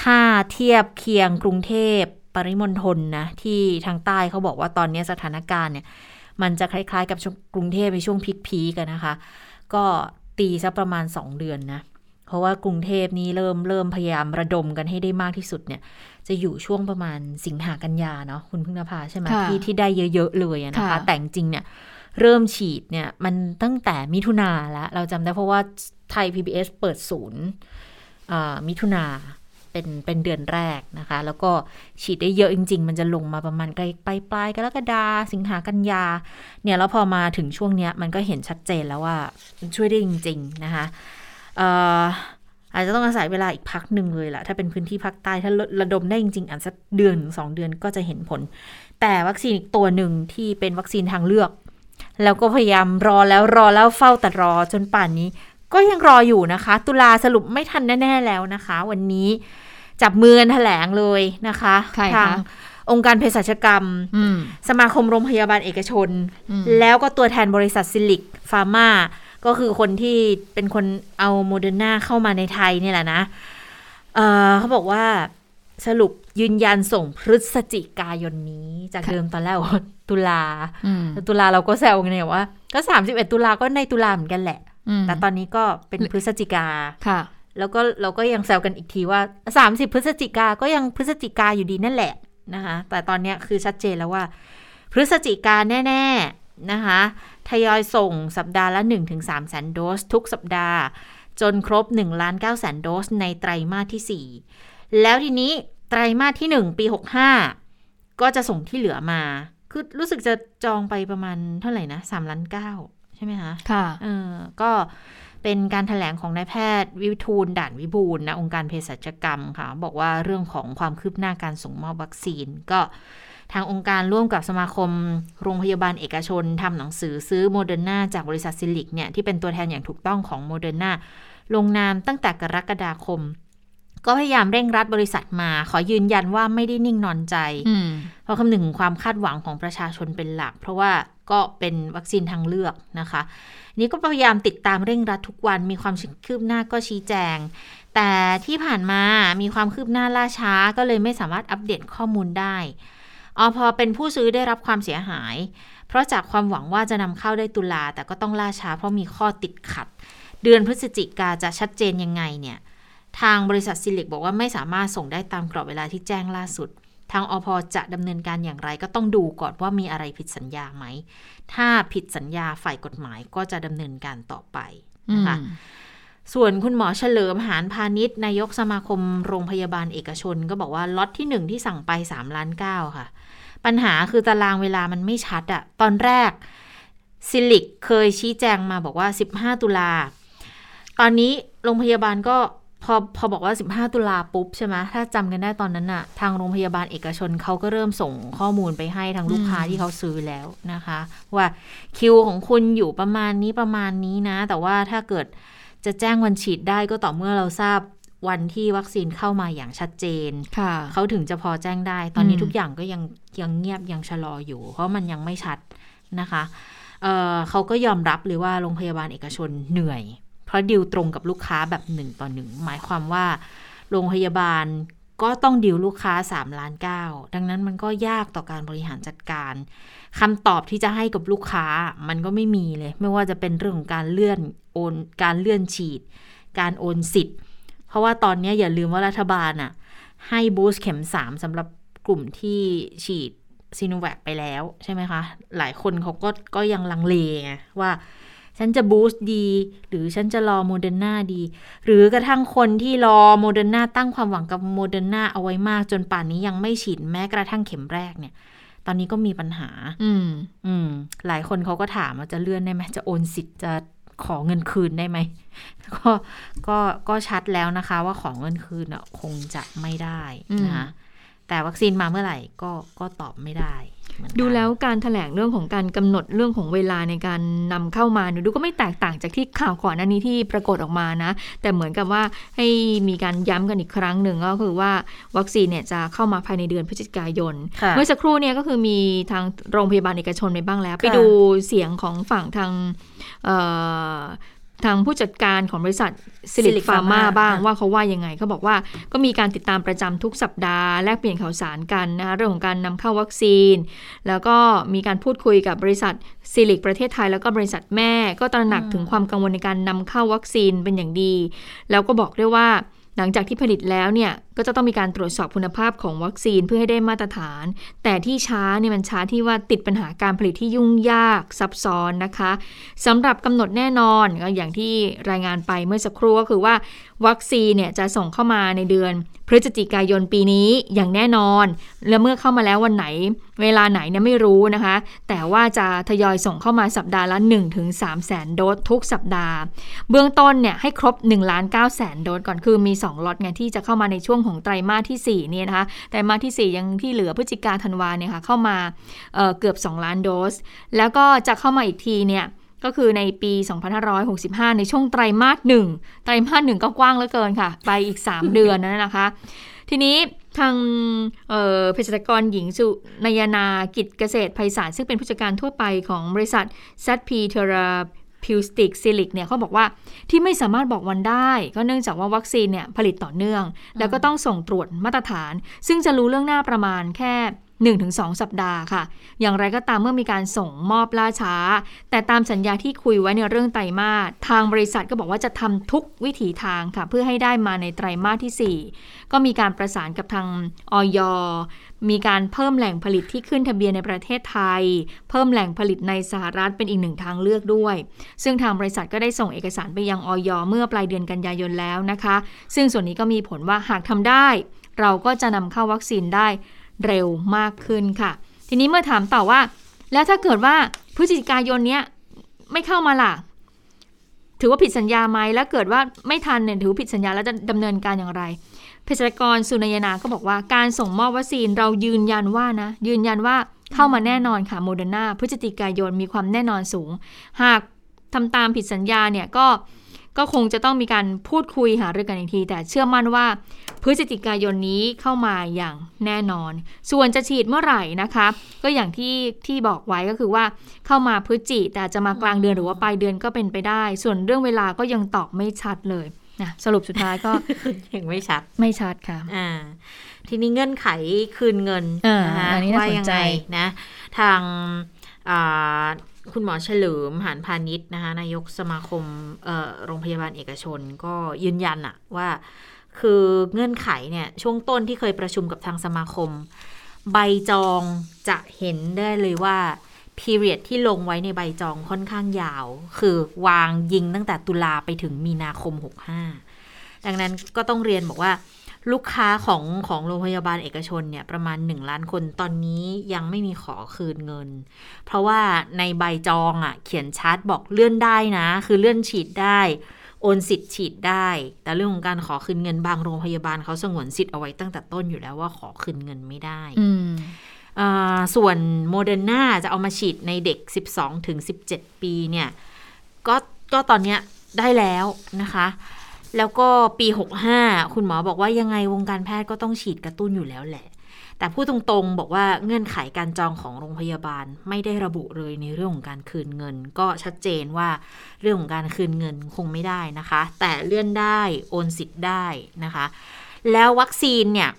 S2: ถ้าเทียบเคียงกรุงเทพ ริมณฑลนะ ที่ทางใต้เขาบอกว่าตอนนี้สถานการณ์เนี่ย มันจะคล้ายๆกับกรุงเทพในช่วงพีคๆกันนะคะ ก็ตีสักประมาณ 2 เดือนนะ เพราะว่ากรุงเทพนี้เริ่มเริ่มพยายามระดมกันให้ได้มากที่สุดเนี่ย จะอยู่ช่วงประมาณสิงหากันยาเนาะคุณพึ่งนภาใช่ไหม
S3: ค่ะ
S2: ที่ที่ได้เยอะๆเลยอะนะคะ
S3: ค่ะ
S2: แต่จริงๆเนี่ยเริ่มฉีดเนี่ยมันตั้งแต่มิถุนาแล้ว เราจำได้เพราะว่าไทย PBS เปิดศูนย์อ่ามิถุนา เป็นเป็นเดือนแรกนะคะ แล้วก็ฉีดได้เยอะจริง ๆ มันจะลงมาประมาณใกล้ปลายปลายกรกฎาสิงหากันยาเนี่ยแล้วพอมาถึงช่วงเนี้ยมันก็เห็นชัดเจนแล้วว่ามันช่วยได้จริง ๆ นะคะเอ่ออาจจะต้องอาศัยเวลาอีกพักหนึ่งเลยแหละถ้าเป็นพื้นที่ภาคใต้ถ้าระดมได้จริงๆอันสักเดือนสองเดือนก็จะเห็นผล แต่วัคซีนอีกตัวหนึ่งที่เป็นวัคซีนทางเลือก แล้วก็พยายามรอแล้วรอแล้วเฝ้าแต่รอจนป่านนี้ ก็ยังรออยู่นะคะ ตุลาสรุปไม่ทันแน่ ๆ แล้วนะคะ วันนี้จับมือกันแถลงเลยนะคะ
S3: ใครคะ
S2: ทางองค์การเภสัชกรรม
S3: อืม
S2: สมาคมโรงพยาบาลเอกชน
S3: อืม
S2: แล้วก็ตัวแทนบริษัทซิลิกฟาร์มาก็คือคนที่เป็นคนเอาโมเดอร์นาเข้ามาในไทยเนี่ยแหละนะเอ่อเขาบอกว่าสรุปยืนยันส่งพฤศจิกายนนี้ จากเดิมตอนแรกว่าตุลา
S3: อืม
S2: ตุลาเราก็แซวกันเนี่ยว่า ก็31ตุลาก็ในตุลาเหมือนกันแหละ
S3: อืม
S2: แต่ตอนนี้ก็เป็นพฤศจิกา
S3: ค่ะ
S2: แล้วก็เราก็ยังแซวกันอีกทีว่า 30 พฤศจิกาก็ยังพฤศจิกาอยู่ดีนั่นแหละนะคะแต่ตอนเนี้ยคือชัดเจนแล้วว่า พฤศจิกาแน่ ๆนะคะทยอยส่งสัปดาห์ละ 1-3แสนโดส ทุกสัปดาห์ จนครบ1ล้าน9แสนโดส ในไตรมาสที่ 4 แล้วทีนี้ไตรมาสที่ 1 ปี 65 ก็จะส่งที่เหลือมา คือรู้สึกจะจองไปประมาณเท่าไหร่นะ3ล้าน9 ใช่ไหมคะ
S3: ค่ะ
S2: เออก็เป็นการแถลงของนายแพทย์วิฑูรย์ด่านวิบูลย์นะองค์การเภสัชกรรมค่ะ บอกว่าเรื่องของความคืบหน้าการส่งมอบวัคซีน ก็ทางองค์การร่วมกับสมาคมโรงพยาบาลเอกชนทำหนังสือซื้อโมเดอร์นาจากบริษัทซิลิกเนี่ยที่เป็นตัวแทนอย่างถูกต้องของโมเดอร์นาลงนามตั้งแต่กรกฎาคม ก็พยายามเร่งรัดบริษัทมา ขอยืนยันว่าไม่ได้นิ่งนอนใจ
S3: อืม
S2: เพราะคำนึงถึงความคาดหวังของประชาชนเป็นหลัก เพราะว่าก็เป็นวัคซีนทางเลือกนะคะ นี่ก็พยายามติดตามเร่งรัดทุกวันมีความคืบหน้าก็ชี้แจง แต่ที่ผ่านมามีความคืบหน้าล่าช้าก็เลยไม่สามารถอัปเดตข้อมูลได้อพอเป็นผู้ซื้อได้รับความเสียหาย เพราะจากความหวังว่าจะนำเข้าได้ตุลาแต่ก็ต้องล่าช้าเพราะมีข้อติดขัด เดือนพฤศจิกาจะชัดเจนยังไงเนี่ย ทางบริษัทซิลิกบอกว่าไม่สามารถส่งได้ตามกรอบเวลาที่แจ้งล่าสุด ทางอพจะดำเนินการอย่างไรก็ต้องดูก่อนว่ามีอะไรผิดสัญญาไหม ถ้าผิดสัญญาฝ่ายกฎหมายก็จะดำเนินการต่อไป
S3: อืม
S2: นะคะส่วนคุณหมอเฉลิมหานพาณิชย์นายกสมาคมโรงพยาบาลเอกชน ก็บอกว่าล็อตที่หนึ่งที่สั่งไป3ล้านเค่ะ ปัญหาคือตารางเวลามันไม่ชัดอะตอนแรกซิลิกเคยชี้แจงมาบอกว่า 15 ตุลา ตอนนี้โรงพยาบาลก็ พอพอบอกว่า 15 ตุลาปุ๊บใช่ไหมถ้าจำกันได้ตอนนั้นอะทางโรงพยาบาลเอกชนเขาก็เริ่มส่งข้อมูลไปให้ทางลูกค้า
S3: อืม
S2: ที่เขาซื้อแล้วนะคะ ว่าคิวของคุณอยู่ประมาณนี้ประมาณนี้นะ แต่ว่าถ้าเกิดจะแจ้งวันฉีดได้ก็ต่อเมื่อเราทราบวันที่วัคซีนเข้ามาอย่างชัดเจน
S3: ค่ะ
S2: เขาถึงจะพอแจ้งได้ ตอนนี้
S3: อืม
S2: ทุกอย่างก็ยังยังเงียบยังชะลออยู่ เพราะมันยังไม่ชัดนะคะเอ่อเขาก็ยอมรับเลยว่าโรงพยาบาลเอกชนเหนื่อย เพราะดิวตรงกับลูกค้าแบบหนึ่งต่อหนึ่งหมายความว่า โรงพยาบาลก็ต้องดิวลูกค้า3ล้าน9ดังนั้นมันก็ยากต่อการบริหารจัดการคำตอบที่จะให้กับลูกค้ามันก็ไม่มีเลย ไม่ว่าจะเป็นเรื่องของการเลื่อนโอนการเลื่อนฉีด การโอนสิทธิ์ เพราะว่าตอนนี้อย่าลืมว่ารัฐบาลอะให้บูสต์เข็ม 3สำหรับกลุ่มที่ฉีดซีโนแวคไปแล้วใช่ไหมคะ หลายคนเขาก็ก็ยังลังเลไงว่า ฉันจะ boost ดี หรือฉันจะรอโมเดอร์นาดี หรือกระทั่งคนที่รอโมเดอร์นาตั้งความหวังกับโมเดอร์นาเอาไว้มากจนป่านนี้ยังไม่ฉีดแม้กระทั่งเข็มแรกเนี่ย ตอนนี้ก็มีปัญหา
S3: อืม
S2: อืม หลายคนเขาก็ถามว่าจะเลื่อนได้ไหมจะโอนสิทธิ์จะขอเงินคืนได้ไหมก็ก็ก็ชัดแล้วนะคะ ว่าของเงินคืนอะคงจะไม่ได้นะคะแต่วัคซีนมาเมื่อไหร่ก็ก็ตอบไม่ได้เหมือนกัน
S3: ดูแล้วการถแถลงเรื่องของการกำหนดเรื่องของเวลาในการนำเข้ามาเนี่ยดูก็ไม่แตกต่างจากที่ข่าวก่อนหน้านี้ที่ปรากฏออกมานะ แต่เหมือนกับว่าให้มีการย้ำกันอีกครั้งหนึ่งก็คือว่าวัคซีนเนี่ยจะเข้ามาภายในเดือนพฤศจิกายน
S2: ค่ะ
S3: เมื่อสักครู่เนี่ยก็คือมีทางโรงพยาบาลเอกชนไปบ้างแล้ว ไปดูเสียงของฝั่งทางเอ่อ ทางผู้จัดการของบริษัทซิลิ
S2: Silic
S3: ฟาร์มา
S2: Pharma
S3: บ้าง
S2: ค่ะ
S3: ว่าเขาว่ายังไงเขาบอกว่าก็มีการติดตามประจำทุกสัปดาห์แลกเปลี่ยนข่าวสารกันนะคะเรื่องของการนำเข้าวัคซีน แล้วก็มีการพูดคุยกับบริษัทซิลิกประเทศไทย แล้วก็บริษัทแม่ก็ตระหนักถึงความกังวลในการนำเข้าวัคซีนเป็นอย่างดี แล้วก็บอกด้วยว่าหลังจากที่ผลิตแล้วเนี่ย ก็จะต้องมีการตรวจสอบคุณภาพของวัคซีนเพื่อให้ได้มาตรฐาน แต่ที่ช้าเนี่ยมันช้าที่ว่าติดปัญหาการผลิตที่ยุ่งยากซับซ้อนนะคะสำหรับกำหนดแน่นอนก็อย่างที่รายงานไปเมื่อสักครู่ก็คือว่า วัคซีนเนี่ยจะส่งเข้ามาในเดือน พฤศจิกายนปีนี้อย่างแน่นอน และเมื่อเข้ามาแล้ววันไหน เวลาไหนเนี่ยไม่รู้นะคะ แต่ว่าจะทยอยส่งเข้ามาสัปดาห์ละ 1-3แสนโดสทุกสัปดาห์ เบื้องต้นเนี่ยให้ครบ 1 ล้าน9แสนโดสก่อนคือมี 2ล็อตไงที่จะเข้ามาในช่วงของไตรมาสที่4เนี่ยนะคะไตรมาสที่ 4 ยังที่เหลือพฤศจิกาธันวาเนี่ยค่ะเข้ามาเอ่อเกือบ 2 ล้านโดส แล้วก็จะเข้ามาอีกทีเนี่ยก็คือในปี 2565 ในช่วงไตรมาสหนึ่งไตรมาสหนึ่งก็กว้างเหลือเกินค่ะ ไปอีก 3 เดือนนนนะคะ ทีนี้ทางเอ่อเภสัชกรหญิงสุนยนากิจเกษตรไพศาลซึ่งเป็นผู้จัดการทั่วไปของบริษัท ZP t h e r a p e u t i c Silic เนี่ยเขาบอกว่าที่ไม่สามารถบอกวันได้ ก็เนื่องจากว่าวัคซีนเนี่ยผลิตต่อเนื่อง แล้วก็ต้องส่งตรวจมาตรฐาน ซึ่งจะรู้เรื่องหน้าประมาณแค่ 1-2 สัปดาห์ค่ะ อย่างไรก็ตามเมื่อมีการส่งมอบล่าช้า แต่ตามสัญญาที่คุยไว้ในเรื่องไตรมาสทางบริษัทก็บอกว่าจะทำทุกวิถีทางค่ะ เพื่อให้ได้มาในไตรมาสที่ 4 ก็มีการประสานกับทางออยมีการเพิ่มแหล่งผลิตที่ขึ้นทะเบียนในประเทศไทย เพิ่มแหล่งผลิตในสหรัฐเป็นอีกหนึ่งทางเลือกด้วย ซึ่งทางบริษัทก็ได้ส่งเอกสารไปยังออยเมื่อปลายเดือนกันยายนแล้วนะคะ ซึ่งส่วนนี้ก็มีผลว่าหากทำได้ เราก็จะนำเข้าวัคซีนได้ เร็วมากขึ้นค่ะ ทีนี้เมื่อถามต่อว่า แล้วถ้าเกิดว่าพฤศจิกายนเนี้ยไม่เข้ามาล่ะ ถือว่าผิดสัญญาไหมแล้วเกิดว่าไม่ทันเนี่ยถือผิดสัญญาแล้วจะดำเนินการอย่างไรเภสัชกรสุนยนาก็บอกว่าการส่งมอบวัคซีนเรายืนยันว่านะยืนยันว่าเข้ามาแน่นอนค่ะโมเดอร์นาพฤศจิกายนมีความแน่นอนสูง หากทำตามผิดสัญญาเนี่ยก็ก็คงจะต้องมีการพูดคุยหารือกันอีกที แต่เชื่อมั่นว่า พฤศจิกายนนี้เข้ามาอย่างแน่นอน ส่วนจะฉีดเมื่อไหร่นะคะ ก็อย่างที่ที่บอกไว้ก็คือว่าเข้ามาพฤศจิแต่จะมากลางเดือนหรือว่าปลายเดือนก็เป็นไปได้ ส่วนเรื่องเวลาก็ยังตอบไม่ชัดเลยนะสรุปสุดท้ายก็
S2: ยังไม่ชัด
S3: ไม่ชัดค่ะ
S2: อ่าทีนี้เงื่อนไขคืนเงิน
S3: อ่า
S2: นะคะ
S3: อันนี้น่า
S2: ว่า
S3: สน
S2: ยัง
S3: ใจ
S2: ไงนะ ทางอ่าคุณหมอเฉลิมหานพาณิชย์นะคะนายกสมาคมเอ่อโรงพยาบาลเอกชนก็ยืนยันอะว่า คือเงื่อนไขเนี่ยช่วงต้นที่เคยประชุมกับทางสมาคม ใบจองจะเห็นได้เลยว่า period ที่ลงไว้ในใบจองค่อนข้างยาว คือวางยิงตั้งแต่ตุลาไปถึงมีนาคม 65 ดังนั้นก็ต้องเรียนบอกว่า ลูกค้าของของโรงพยาบาลเอกชนเนี่ยประมาณ 1 ล้านคนตอนนี้ยังไม่มีขอคืนเงิน เพราะว่าในใบจองอะ่ะเขียนชัดบอกเลื่อนได้นะ คือเลื่อนฉีดได้ โอนสิทธิ์ฉีดได้ แต่เรื่องของการขอคืนเงินบางโรงพยาบาลเขาสงวนสิทธิ์เอาไว้ตั้งแต่ต้นอยู่แล้วว่าขอคืนเงินไม่ได้
S3: อืม
S2: อ่าส่วนโมเดอร์นาจะเอามาฉีดในเด็ก 12ถึง17 ปีเนี่ยก็ก็ตอนเนี้ยได้แล้วนะคะ แล้วก็ปี 65 คุณหมอบอกว่ายังไงวงการแพทย์ก็ต้องฉีดกระตุ้นอยู่แล้วแหละ แต่พูดตรงๆ บอกว่าเงื่อนไขการจองของโรงพยาบาลไม่ได้ระบุเลยในเรื่องของการคืนเงิน ก็ชัดเจนว่าเรื่องของการคืนเงินคงไม่ได้นะคะ แต่เลื่อนได้โอนสิทธิ์ได้นะคะ แล้ววัคซีนเนี่ย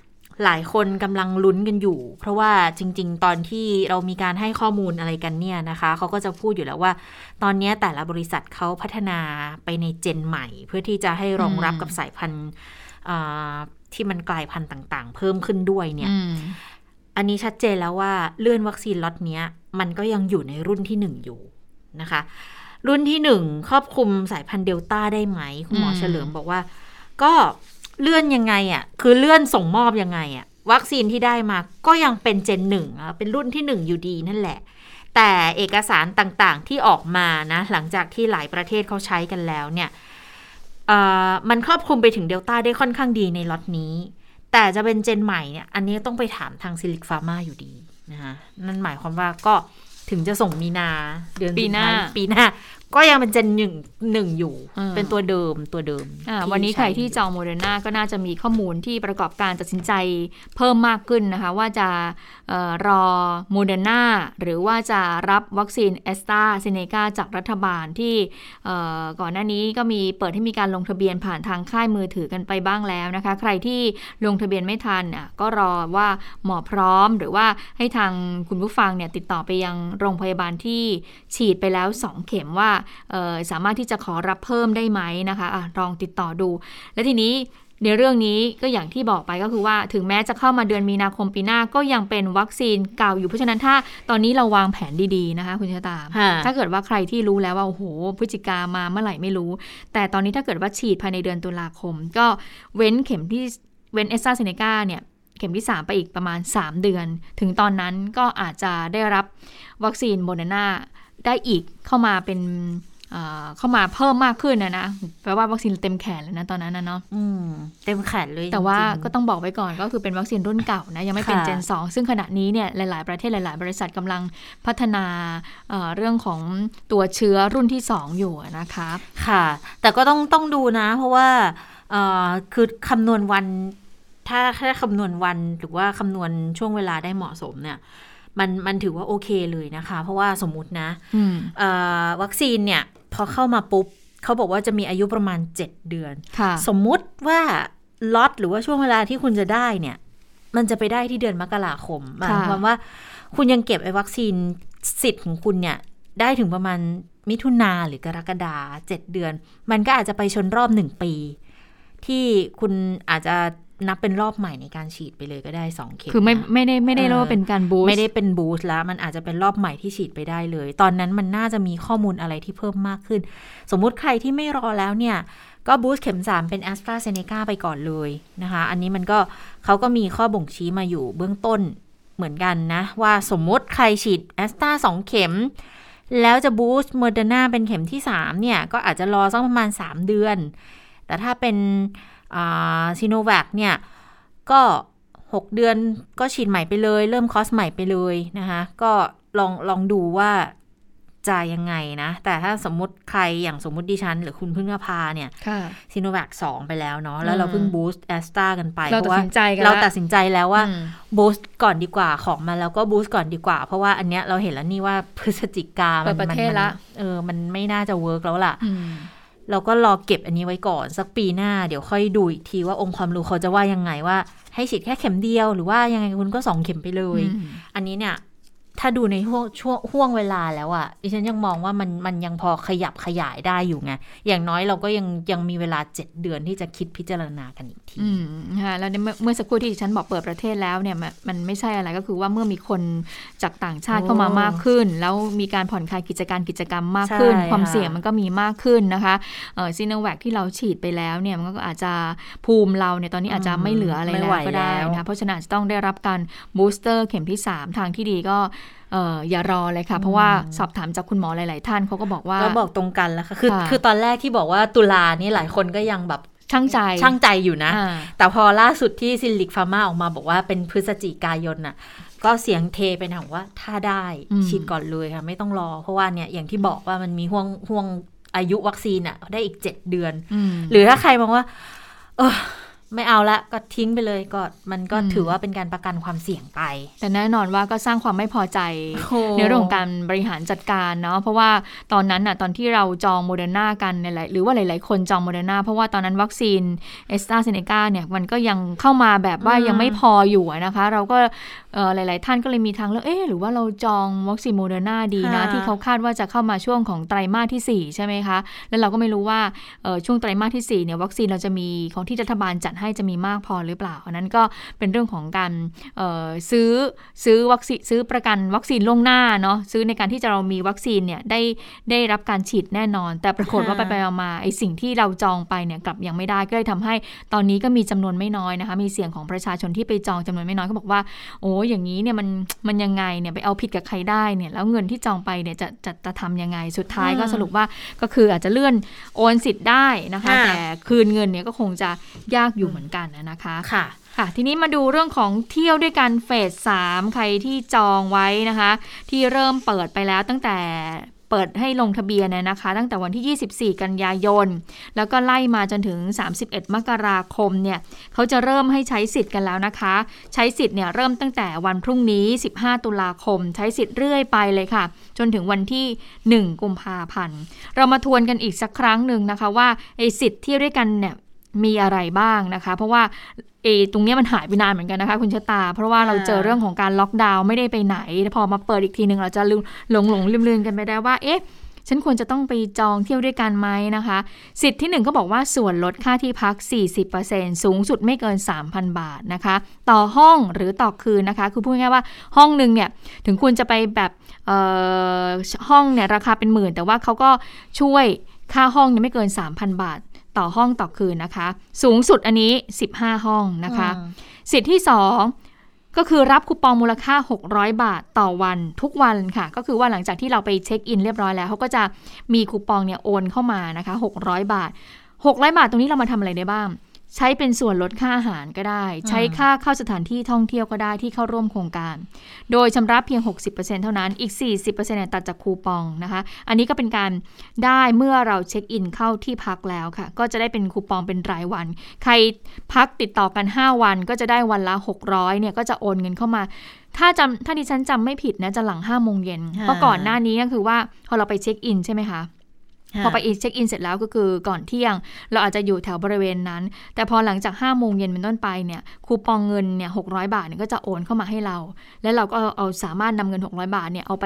S2: หลายคนกำลังลุ้นกันอยู่ เพราะว่าจริง ๆ ตอนที่เรามีการให้ข้อมูลอะไรกันเนี่ยนะคะเขาก็จะพูดอยู่แล้วว่า ตอนนี้แต่ละบริษัทเขาพัฒนาไปในเจนใหม่ เพื่อที่จะให้รองรับกับสายพันธุ์ ที่มันกลายพันธุ์ต่าง ๆ เพิ่มขึ้นด้วยเนี่ย
S3: อืม
S2: อันนี้ชัดเจนแล้วว่าเลื่อนวัคซีนล็อตเนี้ยมันก็ยังอยู่ในรุ่นที่หนึ่งอยู่นะคะ รุ่นที่หนึ่งครอบคลุมสายพันธุ์เดลต้าได้ไหม คุณหมอ
S3: อืม
S2: เฉลิมบอกว่า ก็เลื่อนยังไงอะ่ะ คือเลื่อนส่งมอบยังไงอะ่ะ วัคซีนที่ได้มาก็ยังเป็นเจนหนึ่งอะเป็นรุ่นที่หนึ่งอยู่ดีนั่นแหละ แต่เอกสารต่างๆที่ออกมานะ หลังจากที่หลายประเทศเขาใช้กันแล้วเนี่ยเอ่อ มันครอบคลุมไปถึงเดลต้าได้ค่อนข้างดีในล็อตนี้ แต่จะเป็น gen ใหม่เนี่ย อันนี้ต้องไปถามทางซิลิกฟาร์มาอยู่ดีนะคะนั่นหมายความว่าก็ถึงจะส่งมีนาเดือน
S3: ปีหน้า
S2: สุดท้ายปีหน้า ก็ยังเป็น gen หนึ่งหนึ่งอยู่
S3: อืม
S2: เป็นตัวเดิมตัวเดิม
S3: อ่า
S2: ที่
S3: วันนี้ใคร
S2: ช้
S3: ที่จองโมเดอร์นาก็น่าจะมีข้อมูลที่ประกอบการตัดสินใจเพิ่มมากขึ้นนะคะ ว่าจะเออรอโมเดอร์นาหรือว่าจะรับวัคซีนแอสตราเซเนกาจากรัฐบาลที่เอ่อก่อนหน้านี้ก็มีเปิดให้มีการลงทะเบียนผ่านทางค่ายมือถือกันไปบ้างแล้วนะคะ ใครที่ลงทะเบียนไม่ทันอะก็รอว่าหมอพร้อมหรือว่าให้ทางคุณผู้ฟังเนี่ยติดต่อไปยังโรงพยาบาลที่ฉีดไปแล้ว 2 เข็มว่าเอ่อสามารถที่จะขอรับเพิ่มได้ไหมนะคะอะลองติดต่อดู และทีนี้ในเรื่องนี้ก็อย่างที่บอกไปก็คือว่าถึงแม้จะเข้ามาเดือนมีนาคมปีหน้าก็ยังเป็นวัคซีนเก่าอยู่เพราะฉะนั้นถ้าตอนนี้เราวางแผนดีๆนะคะ คุณชะตา
S2: ค่ะ
S3: ถ้าเกิดว่าใครที่รู้แล้วว่าโอ้โหพฤศจิกามาเมื่อไหร่ไม่รู้ แต่ตอนนี้ถ้าเกิดว่าฉีดภายในเดือนตุลาคม ก็เว้นเข็มที่เว้นแอสตราเซเนกาเนี่ยเข็มที่ 3 ไปอีกประมาณ 3 เดือน ถึงตอนนั้นก็อาจจะได้รับวัคซีนโมเดอร์นา ได้อีกเข้ามาเป็นเอ่อเข้ามาเพิ่มมากขึ้นนะนะแปลว่าวัคซีนเต็มแขนแล้วนะตอนนั้นนะเนาะ
S2: อืมเต็มแขนเลย
S3: แต่ว่า
S2: จริงๆ
S3: ก็ต้องบอกไว้ก่อนก็คือเป็นวัคซีนรุ่นเก่านะยังไม่เป็น
S2: ค่ะ
S3: เจน 2 ซึ่งขณะนี้เนี่ยหลาย ๆ ประเทศหลาย ๆ บริษัทกำลังพัฒนาเอ่อเรื่องของตัวเชื้อรุ่นที่ 2 อยู่นะคะ
S2: ค่ะ แต่ก็ต้องต้องดูนะ เพราะว่าเอ่อคือคำนวณวัน ถ้าถ้าคำนวณวันหรือว่าคำนวณช่วงเวลาได้เหมาะสมเนี่ย มันมันถือว่าโอเคเลยนะคะ เพราะว่าสมมุตินะ
S3: อืม
S2: เอ่อวัคซีนเนี่ยพอเข้ามาปุ๊บเขาบอกว่าจะมีอายุประมาณ 7 เดือน
S3: ค่ะ
S2: สมมุติว่าล็อตหรือว่าช่วงเวลาที่คุณจะได้เนี่ย มันจะไปได้ที่เดือนมกราคมหมายความว่าคุณยังเก็บไอ้วัคซีนสิทธิ์ของคุณเนี่ย ได้ถึงประมาณมิถุนาหรือกรกฎาเจ็ดเดือน มันก็อาจจะไปชนรอบหนึ่งปี ที่คุณอาจจะ นับเป็นรอบใหม่ในการฉีดไปเลยก็ได้สองเข็ม
S3: คือไม่
S2: นะ
S3: ไม่ได้ไม่ได้
S2: เออ
S3: เรียกว่าเป็นการบูสต์
S2: ไม่ได้เป็นบูสต์แล้ว มันอาจจะเป็นรอบใหม่ที่ฉีดไปได้เลย ตอนนั้นมันน่าจะมีข้อมูลอะไรที่เพิ่มมากขึ้น สมมุติใครที่ไม่รอแล้วเนี่ย ก็บูสต์เข็ม 3 เป็น a s t r a z เซ e c a ไปก่อนเลยนะคะ อันนี้มันก็เขาก็มีข้อบ่งชี้มาอยู่เบื้องต้นเหมือนกันนะ ว่าสมมติใครฉีด a s t r a สองเข็มแล้วจะบูสต์เมอร์ดนาเป็นเข็มที่ 3 เนี่ย ก็อาจจะรอสักประมาณ 3 เดือน แต่ถ้าเป็น ซีโนแวคเนี่ย ก็ 6 เดือนก็ฉีดใหม่ไปเลย เริ่มคอร์สใหม่ไปเลยนะคะ ก็ลองลองดูว่าจะยังไงนะ แต่ถ้าสมมติใครอย่างสมมติดิฉัน หรือคุณพึ่งนภาเนี่ย
S3: ค่ะ
S2: ซีโนแวคสองไปแล้วเนาะแล้วเราเพิ่ง boost แอสตรากันไป
S3: เพราะ
S2: ว่า
S3: เรา
S2: ตัด
S3: สินใจกันแล้วเรา
S2: ตัดสินใจแล้วว่า
S3: อืม
S2: boost ก่อนดีกว่าของมาแล้วก็ boost ก่อนดีกว่า เพราะว่าอันเนี้ยเราเห็นแล้วนี่ว่าพฤศจิกา
S3: เปิดประเทศ
S2: มัน
S3: ละ
S2: เออมันไม่น่าจะเวิร์กแล้วล่ะ
S3: อืม
S2: เราก็รอเก็บอันนี้ไว้ก่อน สักปีหน้าเดี๋ยวค่อยดูอีกทีว่าองค์ความรู้เขาจะว่ายังไงว่า ให้ฉีดแค่เข็มเดียว หรือว่ายังไงคุณก็สองเข็มไปเลย
S3: อืม
S2: อันนี้เนี่ย ถ้าดูในห่วงช่วงห่วงเวลาแล้วอะดิฉันยังมองว่ามันมันยังพอขยับขยายได้อยู่ไง อย่างน้อยเราก็ยังยังมีเวลาเจ็ดเดือนที่จะคิดพิจารณากันอีกที
S3: อืมค่ะแล้วเมื่อเมื่อสักครู่ที่ฉันบอกเปิดประเทศแล้วเนี่ยมันมันไม่ใช่อะไรก็คือว่าเมื่อมีคนจากต่างชาติ
S2: โอ้
S3: เข้ามามากขึ้น แล้วมีการผ่อนคลายกิจการกิจกรรมมากขึ้น
S2: ใช่
S3: ความ
S2: ค่ะ
S3: เสี่ยงมันก็มีมากขึ้นนะคะซิโนแวคที่เราฉีดไปแล้วเนี่ยมันก็อาจจะภูมิเราเนี่ยตอนนี้อาจจะไม่เหลืออะไร
S2: ไม่
S3: แล้
S2: ไห
S3: ว
S2: ว
S3: ก็ได้
S2: แล้ว
S3: นะเพราะฉะนั้นอาจจะต้องได้รับการบูสเตอร์เข็มที่ 3 ทางที่ดีก็เอ่ออย่ารอเลยค่ะ เพราะว่าสอบถามจากคุณหมอหลาย ๆ ท่านเขาก็บอกว่า
S2: ก็บอกตรงกันแล้วค่ะคือ
S3: ค่ะ
S2: คือตอนแรกที่บอกว่าตุลานี่หลายคนก็ยังแบบ
S3: ชั่งใจ
S2: ชั่งใจอยู่นะ
S3: อ่า
S2: แต่พอล่าสุดที่ Zuellig Pharma ออกมาบอกว่าเป็นพฤศจิกายนน่ะ ก็เสียงเทไปทางว่าถ้าได้
S3: อืม
S2: ฉีดก่อนเลยค่ะ ไม่ต้องรอ เพราะว่าเนี่ยอย่างที่บอกว่ามันมีห่วงห่วงอายุวัคซีนอะ ได้อีกเจ็ดเดือน
S3: อืม
S2: หรือถ้าใครมองว่า เออ ไม่เอาละก็ทิ้งไปเลยก็มันก็
S3: อืม
S2: ถือว่าเป็นการประกันความเสี่ยงไป
S3: แต่แน่นอนว่าก็สร้างความไม่พอใจ
S2: โอ้
S3: ในเรื่องของการบริหารจัดการเนาะเพราะว่าตอนนั้นน่ะตอนที่เราจองโมเดอร์นากันเนี่ยแหละหรือว่าหลาย ๆ คนจองโมเดอร์นาเพราะว่าตอนนั้นวัคซีนแอสตราเซเนกาเนี่ยมันก็ยังเข้ามาแบบว่า
S2: อืม
S3: ยังไม่พออยู่อะนะคะ เราก็เอ่อหลาย ๆ ท่านก็เลยมีทางเลือกเอ๊ะหรือว่าเราจองวัคซีนโมเดอร์นาดีนะ
S2: ค่ะ
S3: ที่เขาคาดว่าจะเข้ามาช่วงของไตรมาสที่ 4 ใช่ไหมคะ แล้วเราก็ไม่รู้ว่าเอ่อช่วงไตรมาสที่4เนี่ยวัคซีนเราจะมีของที่รัฐบาลจัดให้จะมีมากพอหรือเปล่า อันนั้นก็เป็นเรื่องของการเอ่อซื้อซื้อวัคซีนซื้อประกันวัคซีนล่วงหน้าเนาะซื้อในการที่จะเรามีวัคซีนเนี่ยได้ได้รับการฉีดแน่นอน แต่ปรากฏว่าไป
S2: ค่ะ
S3: ไปๆมาๆไอสิ่งที่เราจองไปเนี่ยกลับยังไม่ได้ก็เลยทำให้ตอนนี้ก็มีจำนวนไม่น้อยนะคะ มีเสียงของประชาชนที่ไปจองจำนวนไม่น้อยก็บอกว่าโอ้อย่างนี้เนี่ยมันมันยังไงเนี่ยไปเอาผิดกับใครได้เนี่ยแล้วเงินที่จองไปเนี่ยจะจะจะทำยังไงสุดท้ายก็
S2: อืม
S3: สรุปว่าก็คืออาจจะเลื่อนโอนสิทธิ์ได้นะคะ
S2: ค่ะ
S3: แต่คืนเงินเนี่ยก็คงจะยากอยู่อยู่เหมือนกันนะคะ
S2: ค่ะ
S3: ค่ะ ทีนี้มาดูเรื่องของเที่ยวด้วยกันเฟสสามใครที่จองไว้นะคะ ที่เริ่มเปิดไปแล้วตั้งแต่เปิดให้ลงทะเบียนเนี่ยนะคะ ตั้งแต่วันที่ 24 กันยายน แล้วก็ไล่มาจนถึง 31 มกราคมเนี่ยเขาจะเริ่มให้ใช้สิทธิ์กันแล้วนะคะ ใช้สิทธิ์เนี่ยเริ่มตั้งแต่วันพรุ่งนี้ 15 ตุลาคม ใช้สิทธิ์เรื่อยไปเลยค่ะ จนถึงวันที่ 1 กุมภาพันธ์ เรามาทวนกันอีกสักครั้งหนึ่งนะคะว่าไอ้สิทธิ์ที่ด้วยกันเนี่ย มีอะไรบ้างนะคะ เพราะว่าเอตรงเนี้ยมันหายไปนานเหมือนกันนะคะ คุณชะตา เพราะว่าเราเจอเรื่องของการล็อกดาวน์ไม่ได้ไปไหน พอมาเปิดอีกทีหนึ่งเราจะลืมหลงหลงลืมลืมกันไปได้ว่า เอ๊ะ ฉันควรจะต้องไปจองเที่ยวด้วยกันไหมนะคะ สิทธิ์ที่หนึ่งก็บอกว่าส่วนลดค่าที่พัก 40%สูงสุดไม่เกิน 3,000 บาทนะคะ ต่อห้องหรือต่อคืนนะคะ คือพูดง่ายๆว่าห้องหนึ่งเนี่ยถึงคุณจะไปแบบเอ่อห้องเนี่ยราคาเป็นหมื่น แต่ว่าเขาก็ช่วยค่าห้องเนี่ยไม่เกิน 3,000 บาท ต่อห้องต่อคืนนะคะ สูงสุดอันนี้ 15 ห้องนะคะ
S2: อืม
S3: สิทธิ์ที่ 2 ก็คือรับคูปองมูลค่า 600 บาทต่อวันทุกวันค่ะ ก็คือว่าหลังจากที่เราไปเช็คอินเรียบร้อยแล้วเขาก็จะมีคูปองเนี่ยโอนเข้ามานะคะ 600 บาท 600 บาทตรงนี้เรามาทำอะไรได้บ้าง ใช้เป็นส่วนลดค่าอาหารก็ได้ ใช้ค่าเข้าสถานที่ท่องเที่ยวก็ได้ที่เข้าร่วมโครงการ โดยชำระเพียง 60%เท่านั้นอีก 40%เนี่ยตัดจากคูปองนะคะ อันนี้ก็เป็นการได้เมื่อเราเช็คอินเข้าที่พักแล้วค่ะ ก็จะได้เป็นคูปองเป็นรายวัน ใครพักติดต่อกัน 5 วันก็จะได้วันละ 600เนี่ยก็จะโอนเงินเข้ามาถ้าจำถ้าดิฉันจำไม่ผิดนะจะหลัง5โมงเย็น
S2: ค่ะ
S3: เพราะก่อนหน้านี้ก็คือว่าพอเราไปเช็คอินใช่ไหมคะ
S2: ค่ะ
S3: พอไปเช็คอินเสร็จแล้วก็คือก่อนเที่ยง เราอาจจะอยู่แถวบริเวณนั้น แต่พอหลังจาก5โมงเย็นเป็นต้นไปเนี่ยคูปองเงินเนี่ยหกบาทเนี่ยก็จะโอนเข้ามาให้เรา แล้วเราก็เอาสามารถนำเงิน 600 บาทเนี่ยเอาไป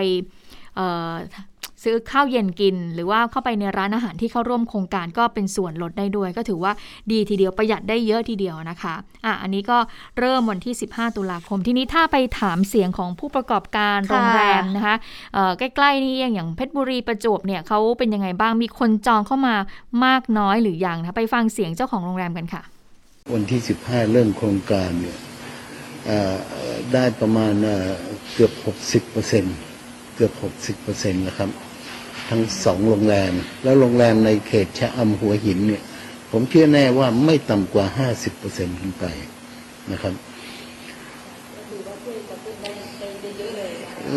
S3: ซื้อข้าวเย็นกิน หรือว่าเข้าไปในร้านอาหารที่เข้าร่วมโครงการก็เป็นส่วนลดได้ด้วย ก็ถือว่าดีทีเดียวประหยัดได้เยอะทีเดียวนะคะอะอันนี้ก็เริ่มวันที่ 15 ตุลาคม ที่นี้ถ้าไปถามเสียงของผู้ประกอบการโรงแรมนะคะเอ่อใกล้ๆนี่เองอย่างเพชรบุรีประจวบเนี่ยเขาเป็นยังไงบ้างมีคนจองเข้ามามากน้อยหรือยังนะคะไปฟังเสียงเจ้าของโรงแรมกันค่ะ
S8: วันที่ 15 เริ่มโครงการเนี่ยเอ่อได้ประมาณเอ่อเกือบ 60เปอร์เซ็น เกือบ 60เปอร์เซ็นนะครับ ทั้งสองโรงแรม แล้วโรงแรมในเขตชะอำหัวหินเนี่ย ผมเชื่อแน่ว่าไม่ต่ำกว่า 50เปอร์เซ็นขึ้นไปนะครับ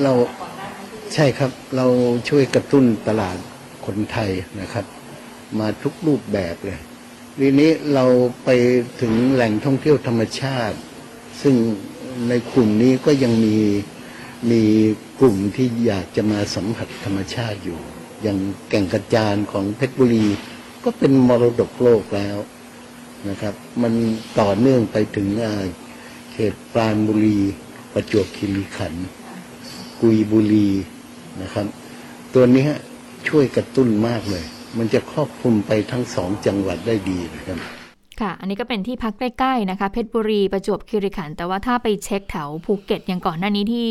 S8: เราใช่ครับ เราช่วยกระตุ้นตลาดคนไทยนะครับ มาทุกรูปแบบเลยทีนี้เราไปถึงแหล่งท่องเที่ยวธรรมชาติ ซึ่งในกลุ่มนี้ก็ยังมี มีกลุ่มที่อยากจะมาสัมผัสธรรมชาติอยู่ อย่างแก่งกระจานของเพชรบุรีก็เป็นมรดกโลกแล้วนะครับ มันต่อเนื่องไปถึงอาเขตปราณบุรี ประจวบคีรีขันธ์กุยบุรีนะครับ ตัวนี้ช่วยกระตุ้นมากเลย มันจะครอบคลุมไปทั้งสองจังหวัดได้ดีนะครับ
S3: ค่ะ อันนี้ก็เป็นที่พักใกล้ๆนะคะ เพชรบุรีประจวบคีรีขันธ์แต่ว่าถ้าไปเช็คแถวภูเก็ตอย่างก่อนหน้านี้ที่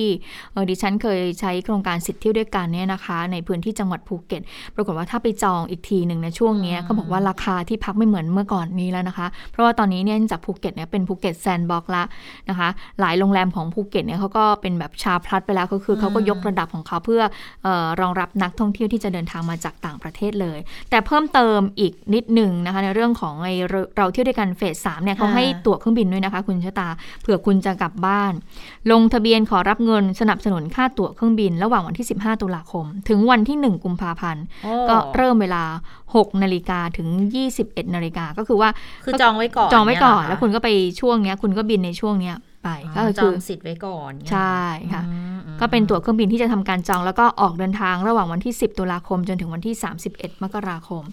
S3: เออดิฉันเคยใช้โครงการสิทธิ์เที่ยวด้วยกันเนี่ยนะคะ ในพื้นที่จังหวัดภูเก็ต ปรากฏว่าถ้าไปจองอีกทีหนึ่งในช่วงเนี้ยเขาบอกว่าราคาที่พักไม่เหมือนเมื่อก่อนนี้แล้วนะคะ เพราะว่าตอนนี้เนี่ยจากภูเก็ตเนี่ยเป็นภูเก็ตแซนด์บ็อกซ์ละนะคะ หลายโรงแรมของภูเก็ตเนี่ยเขาก็เป็นแบบ SHA Plus ไปแล้วก็คือเขาก็ยกระดับของเขาเพื่อเออรองรับนักท่องเที่ยวที่จะเดินทางมาจากต่างประเทศเลย แต่เพิ่มเติมอีกนิดหนึ่งนะคะในเรื่องของไอเราเราเที่ยวด้วยกันเฟสสามเนี่ยเขาให้ตั๋วเครื่องบินด้วยนะคะ คุณชะตาเผื่อคุณจะกลับบ้าน ลงทะเบียนขอรับเงินสนับสนุนค่าตั๋วเครื่องบิน ระหว่างวันที่ 15 ตุลาคม ถึงวันที่ 1 กุมภาพันธ์
S2: โอ้
S3: ก็เริ่มเวลา 6 นาฬิกาถึง 21 นาฬิกาก็คือว่า
S2: คือจองไว้ก่อน
S3: จองไว้ก่อน
S2: เนี่ยเหรอคะ
S3: แล้วคุณก็ไปช่วงเนี้ยคุณก็บินในช่วงเนี้ย ไป ก็
S2: อ๋อจ
S3: คืออง
S2: สิทธิ์ไว้ก่อน
S3: ใช่ค่ะ
S2: อืมอืม
S3: ก็เป็นตั๋วเครื่องบินที่จะทำการจองแล้วก็ออกเดินทางระหว่างวันที่ 10 ตุลาคมจนถึงวันที่ 31 มกราคม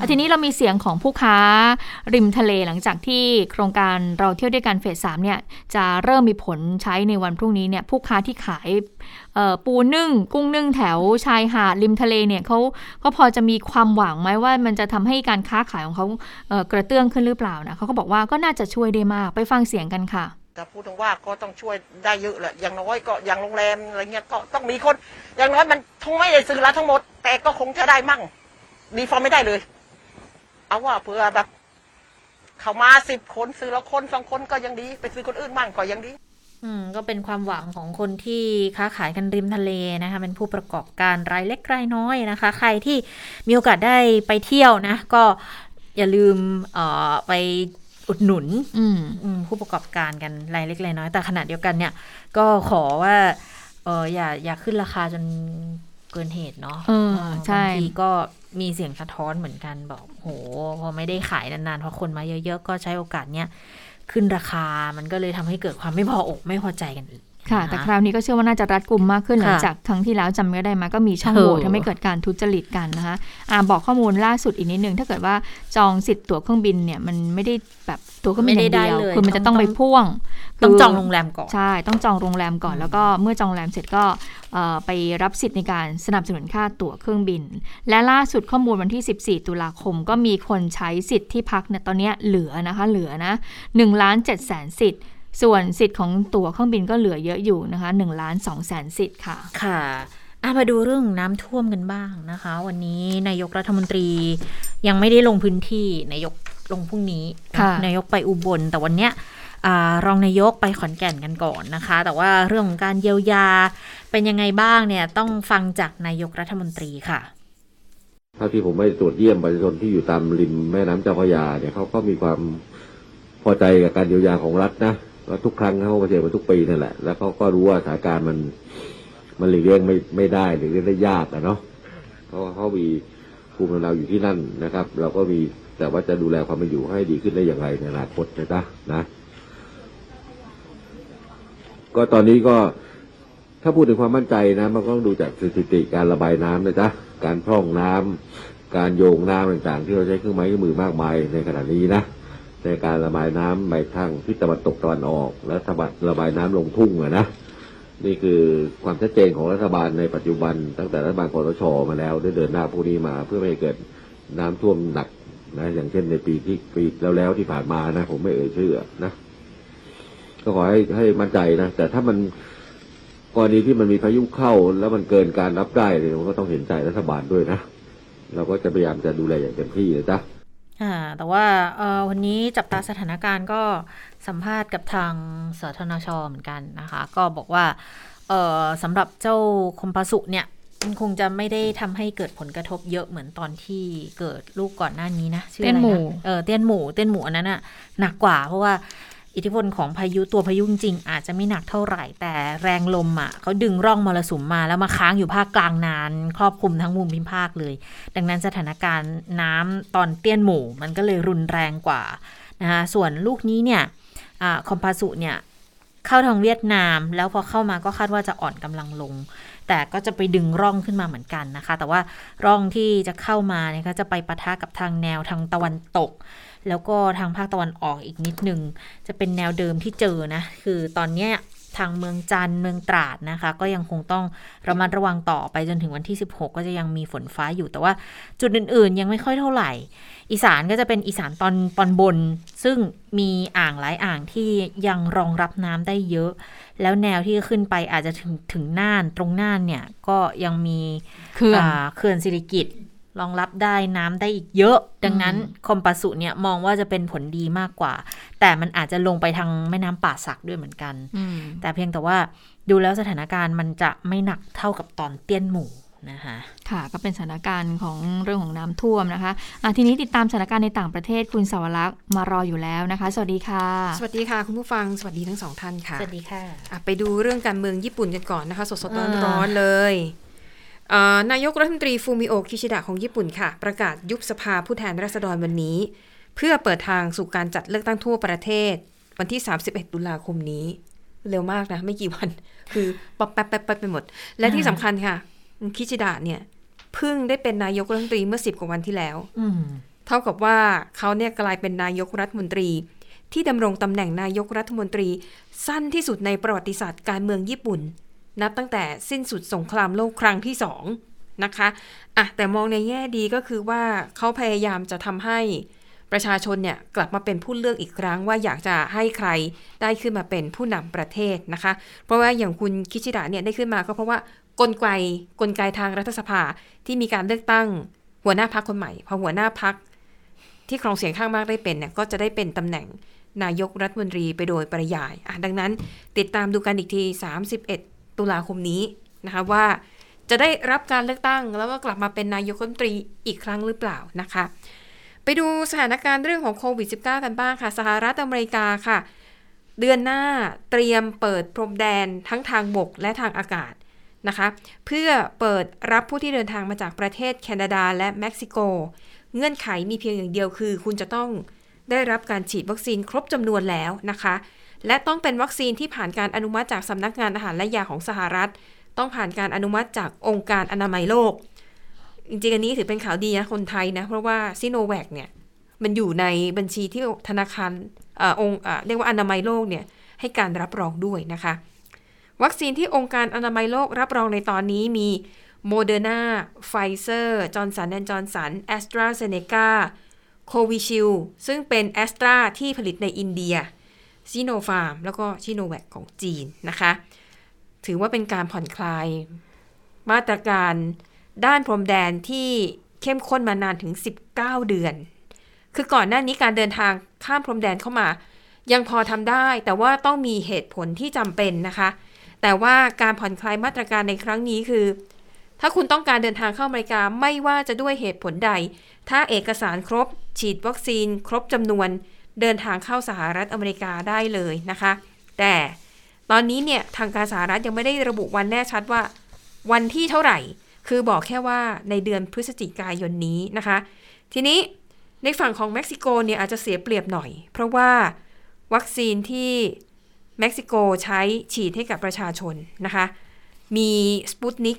S3: อะทีนี้เรามีเสียงของผู้ค้าริมทะเลหลังจากที่โครงการเราเที่ยวด้วยกันเฟสสามเนี่ยจะเริ่มมีผลใช้ในวันพรุ่งนี้เนี่ยผู้ค้าที่ขายเอ่อปูนึ่ง กุ้งนึ่งแถวชายหาดริมทะเลเนี่ยเขาก็พอจะมีความหวังไหมว่ามันจะทำให้การค้าขายของเขาเอ่อกระเตื้องขึ้นหรือเปล่านะเขาก็บอกว่าก็น่าจะช่วยได้มากไปฟังเสียงกันค่ะ
S9: แต่พูดถึงว่าก็ต้องช่วยได้เยอะแหละอย่างน้อยก็อย่างโรงแรมอะไรเงี้ยก็ต้องมีคน อย่างน้อยมันทั้งไม่ได้ซื้อแล้วทั้งหมด แต่ก็คงจะได้มั่งดีฟอร์มไม่ได้เลย เอาว่าเผื่อแบบเขามาสิบคนซื้อแล้วคนสองคนก็ยังดี ไปซื้อคนอื่นมั่งก็ยังดี
S2: อืมก็เป็นความหวังของคนที่ค้าขายกันริมทะเลนะคะ เป็นผู้ประกอบการรายเล็กรายน้อยนะคะ ใครที่มีโอกาสได้ไปเที่ยวนะ ก็อย่าลืมเอ่อไป อุดหนุน
S3: อืม
S2: อืมผู้ประกอบการกันรายเล็กรายน้อย แต่ขณะเดียวกันเนี่ย ก็ขอว่าเอออย่าอย่าขึ้นราคาจนเกินเหตุเนาะ
S3: เออใช่
S2: บางทีก็มีเสียงสะท้อนเหมือนกันบอกโหพอไม่ได้ขายนานๆพอคนมาเยอะๆ ก็ใช้โอกาสเนี้ยขึ้นราคามันก็เลยทำให้เกิดความไม่พออกไม่พอใจกันอีก
S3: ค่ะ แต่คราวนี้ก็เชื่อว่าน่าจะรัดกุมมากขึ้นหลัง
S2: ค่ะ
S3: จากครั้งที่แล้วจำไม่ได้มาก็มีช่อง
S2: เออ
S3: โหว่ทำให้เกิดการทุจริตกันนะคะอ่าบอกข้อมูลล่าสุดอีกนิดนึงถ้าเกิดว่าจองสิทธิ์ตั๋วเครื่องบินเนี่ยมันไม่ได้แบบตั๋วเครื่องบินอย่างเดียวคือมันจะต้องไปพ่วง
S2: ต้อง
S3: คื
S2: จองโรงแรมก่อน
S3: ใช่ ต้องจองโรงแรมก่อน แล้วก็เมื่อจองโรงแรมเสร็จก็เอ่อไปรับสิทธิ์ในการสนับสนุนค่าตั๋วเครื่องบิน และล่าสุดข้อมูลวันที่ 14 ตุลาคม ก็มีคนใช้สิทธิ์ที่พักเนี่ยตอนเนี้ยเหลือนะคะเหลือนะ1ล้าน7แสนสิทธิ์ ส่วนสิทธิ์ของตั๋วเครื่องบินก็เหลือเยอะอยู่นะคะ1ล้าน2แสนสิทธิ์ค่ะ
S2: ค่ะอะมาดูเรื่องน้ำท่วมกันบ้างนะคะ วันนี้นายกรัฐมนตรียังไม่ได้ลงพื้นที่นายกลงพรุ่งนี้
S3: ค่ะ
S2: นายกไปอุบล แต่วันเนี้ยอารองนายกไปขอนแก่นกันก่อนนะคะ แต่ว่าเรื่องของการเยียวยาเป็นยังไงบ้างเนี่ยต้องฟังจากนายกรัฐมนตรีค่ะ
S4: เท่าที่ผมไปตรวจเยี่ยมประชาชนที่อยู่ตามริมแม่น้ำเจ้าพระยาเนี่ยเขาก็มีความพอใจกับการเยียวยาของรัฐนะ แล้วทุกครั้งเขาก็เจอมาทุกปีนั่นแหละ แล้วเขาก็รู้ว่าสถานการณ์มันมันหลีกเลี่ยงไม่ไม่ได้หลีกเลี่ยงได้ยากอะเนาะเพราะเขามีภูมิลำเนาอยู่ที่นั่นนะครับ เราก็มีแต่ว่าจะดูแลความเป็นอยู่ให้ดีขึ้นได้อย่างไรในอนาคตนะจ๊ะนะ ก็ตอนนี้ก็ถ้าพูดถึงความมั่นใจนะ มันก็ต้องดูจากสถิติการระบายน้ำนะจ๊ะการพร่องน้ำการโยงน้ำต่างๆ ที่เราใช้เครื่องไม้เครื่องมือมากมายในขณะนี้นะ ในการระบายน้ำไปทางทิศตะวันตกตะวันออก และสะบัดระบายน้ำลงทุ่งอะนะนี่คือความชัดเจนของรัฐบาลในปัจจุบัน ตั้งแต่รัฐบาลคอสชมาแล้วได้เดินหน้าพวกนี้มา เพื่อไม่ให้เกิดน้ำท่วมหนักนะอย่างเช่นในปีที่ปีแล้วแล้วที่ผ่านมานะ ผมไม่เอ่ยชื่อนะก็ขอให้ให้มั่นใจนะแต่ถ้ามันกรณีที่มันมีพายุเข้าแล้วมันเกินการรับได้เนี่ยมันก็ต้องเห็นใจรัฐบาลด้วยนะเราก็จะพยายามจะดูแลอย่างเต็มที่นะจ๊ะ
S2: อ่าแต่ว่าเอ่อวันนี้จับตาสถานการณ์ก็สัมภาษณ์กับทางสทนชเหมือนกันนะคะ ก็บอกว่าเอ่อสำหรับเจ้าคมปาสุเนี่ยมันคงจะไม่ได้ทำให้เกิดผลกระทบเยอะเหมือนตอนที่เกิดลูกก่อนหน้านี้นะชื่ออะไร
S3: เตี้ยนหมู่
S2: นะเออเตี้ยนหมู่เตี้ยนหมู่อันนั้นอะหนักกว่าเพราะว่า อิทธิพลของพายุตัวพายุจริงอาจจะไม่หนักเท่าไหร่ แต่แรงลมอะเขาดึงร่องมรสุมมาแล้วมาค้างอยู่ภาคกลางนาน ครอบคลุมทั้งมุมพิมภาคเลย ดังนั้นสถานการณ์น้ำตอนเตี้ยนหมู่ มันก็เลยรุนแรงกว่านะคะส่วนลูกนี้เนี่ยอคอมพาสุเนี่ยเข้าทางเวียดนาม แล้วพอเข้ามาก็คาดว่าจะอ่อนกำลังลง แต่ก็จะไปดึงร่องขึ้นมาเหมือนกันนะคะ แต่ว่าร่องที่จะเข้ามาเนี่ยก็จะไปปะทะกับทางแนวทางตะวันตก แล้วก็ทางภาคตะวันออกอีกนิดนึงจะเป็นแนวเดิมที่เจอนะคือตอนเนี้ยทางเมืองจันทร์เมืองตราดนะคะ ก็ยังคงต้องระมัดระวังต่อไปจนถึงวันที่ 16 ก็จะยังมีฝนฟ้าอยู่แต่ว่าจุดอื่นๆ ยังไม่ค่อยเท่าไหร่ อีสานก็จะเป็นอีสานตอนตอนบน ซึ่งมีอ่างหลายอ่างที่ยังรองรับน้ำได้เยอะ แล้วแนวที่ขึ้นไปอาจจะถึงถึงน่านตรงน่านเนี่ยก็ยังมี
S3: เขื่อนา
S2: เขื่อนสิริกิต รองรับได้น้ำได้อีกเยอะ ดังนั้นคอมปัสสุเนี่ยมองว่าจะเป็นผลดีมากกว่า แต่มันอาจจะลงไปทางแม่น้ำป่าสักด้วยเหมือนกัน
S3: อืม
S2: แต่เพียงแต่ว่าดูแล้วสถานการณ์มันจะไม่หนักเท่ากับตอนเตี้ยนหมู่นะคะ
S3: ค่ะก็เป็นสถานการณ์ของเรื่องของน้ำท่วมนะคะอะทีนี้ติดตามสถานการณ์ในต่างประเทศคุณสวรักษ์มารออยู่แล้วนะคะ สวัสดีค่ะ
S10: สวัสดีค่ะ คุณผู้ฟังสวัสดีทั้งสองท่านค่ะ
S2: สวัสดีค่ะ
S10: อะไปดูเรื่องการเมืองญี่ปุ่นกันก่อนนะคะ สด
S2: อ่า
S10: ๆร้อนๆเลยเอ่อ นายกรัฐมนตรีฟูมิโอะคิชิดะของญี่ปุ่นค่ะ ประกาศยุบสภาผู้แทนราษฎรวันนี้ เพื่อเปิดทางสู่การจัดเลือกตั้งทั่วประเทศ วันที่ 31 ตุลาคมนี้ เร็วมากนะ ไม่กี่วัน คือป๊อปแป๊บแป๊บแป๊บไปหมด และที่สำคัญค่ะ คิชิดะเนี่ยเพิ่งได้เป็นนายกรัฐมนตรีเมื่อ10กว่าวันที่แล้ว
S2: อื
S10: เท่ากับว่าเขาเนี่ยกลายเป็นนายกรัฐมนตรี ที่ดำรงตำแหน่งนายกรัฐมนตรี สั้นที่สุดในประวัติศาสตร์การเมืองญี่ปุ่น นับตั้งแต่สิ้นสุดสงครามโลกครั้งที่สองนะคะอะแต่มองในแง่ดีก็คือว่าเขาพยายามจะทำให้ประชาชนเนี่ยกลับมาเป็นผู้เลือกอีกครั้งว่าอยากจะให้ใครได้ขึ้นมาเป็นผู้นำประเทศนะคะ เพราะว่าอย่างคุณคิชิดะเนี่ยได้ขึ้นมาก็เพราะว่ากลไกกลไกทางรัฐสภาที่มีการเลือกตั้งหัวหน้าพักคนใหม่พอหัวหน้าพักที่ครองเสียงข้างมากได้เป็นเนี่ยก็จะได้เป็นตำแหน่งนายกรัฐมนตรีไปโดยปริยายดังนั้นติดตามดูกันอีกที 31 ตุลาคมนี้นะคะว่าจะได้รับการเลือกตั้งแล้วก็กลับมาเป็นนายกรัฐมนตรีอีกครั้งหรือเปล่านะคะ ไปดูสถานการณ์เรื่องของโควิด -19 กันบ้างค่ะสหรัฐอเมริกาค่ะ เดือนหน้าเตรียมเปิดพรมแดนทั้งทางบกและทางอากาศนะคะ เพื่อเปิดรับผู้ที่เดินทางมาจากประเทศแคนาดาและเม็กซิโก เงื่อนไขมีเพียงอย่างเดียวคือ คุณจะต้องได้รับการฉีดวัคซีนครบจำนวนแล้วนะคะ และต้องเป็นวัคซีนที่ผ่านการอนุมัติจากสำนักงานอาหารและยาของสหรัฐ ต้องผ่านการอนุมัติจากองค์การอนามัยโลก จริงๆอันนี้ถือเป็นข่าวดีนะคนไทยนะ เพราะว่าซิโนแวคเนี่ยมันอยู่ในบัญชีที่ธนาคารอองค์เรียกว่าอนามัยโลกเนี่ยให้การรับรองด้วยนะคะ วัคซีนที่องค์การอนามัยโลกรับรองในตอนนี้มีโมเดอร์นาไฟเซอร์จอห์นสันแอนด์จอห์นสันแอสตราเซเนกาโควิชิลด์ซึ่งเป็นแอสตราที่ผลิตในอินเดีย ซิโนฟาร์มแล้วก็ซิโนแวคของจีนนะคะ ถือว่าเป็นการผ่อนคลาย มาตรการด้านพรมแดนที่เข้มข้นมานานถึง 19 เดือน คือก่อนหน้านี้การเดินทางข้ามพรมแดนเข้ามา ยังพอทำได้แต่ว่าต้องมีเหตุผลที่จำเป็นนะคะ แต่ว่าการผ่อนคลายมาตรการในครั้งนี้คือ ถ้าคุณต้องการเดินทางเข้าอเมริกาไม่ว่าจะด้วยเหตุผลใด ถ้าเอกสารครบ ฉีดวัคซีน ครบจำนวน เดินทางเข้าสหรัฐอเมริกาได้เลยนะคะ แต่ตอนนี้เนี่ยทางการสหรัฐยังไม่ได้ระบุวันแน่ชัดว่า วันที่เท่าไหร่ คือบอกแค่ว่าในเดือนพฤศจิกายนนี้นะคะ ทีนี้ในฝั่งของเม็กซิโกเนี่ยอาจจะเสียเปรียบหน่อย เพราะว่าวัคซีนที่เม็กซิโกใช้ฉีดให้กับประชาชนนะคะ มีสปุตนิก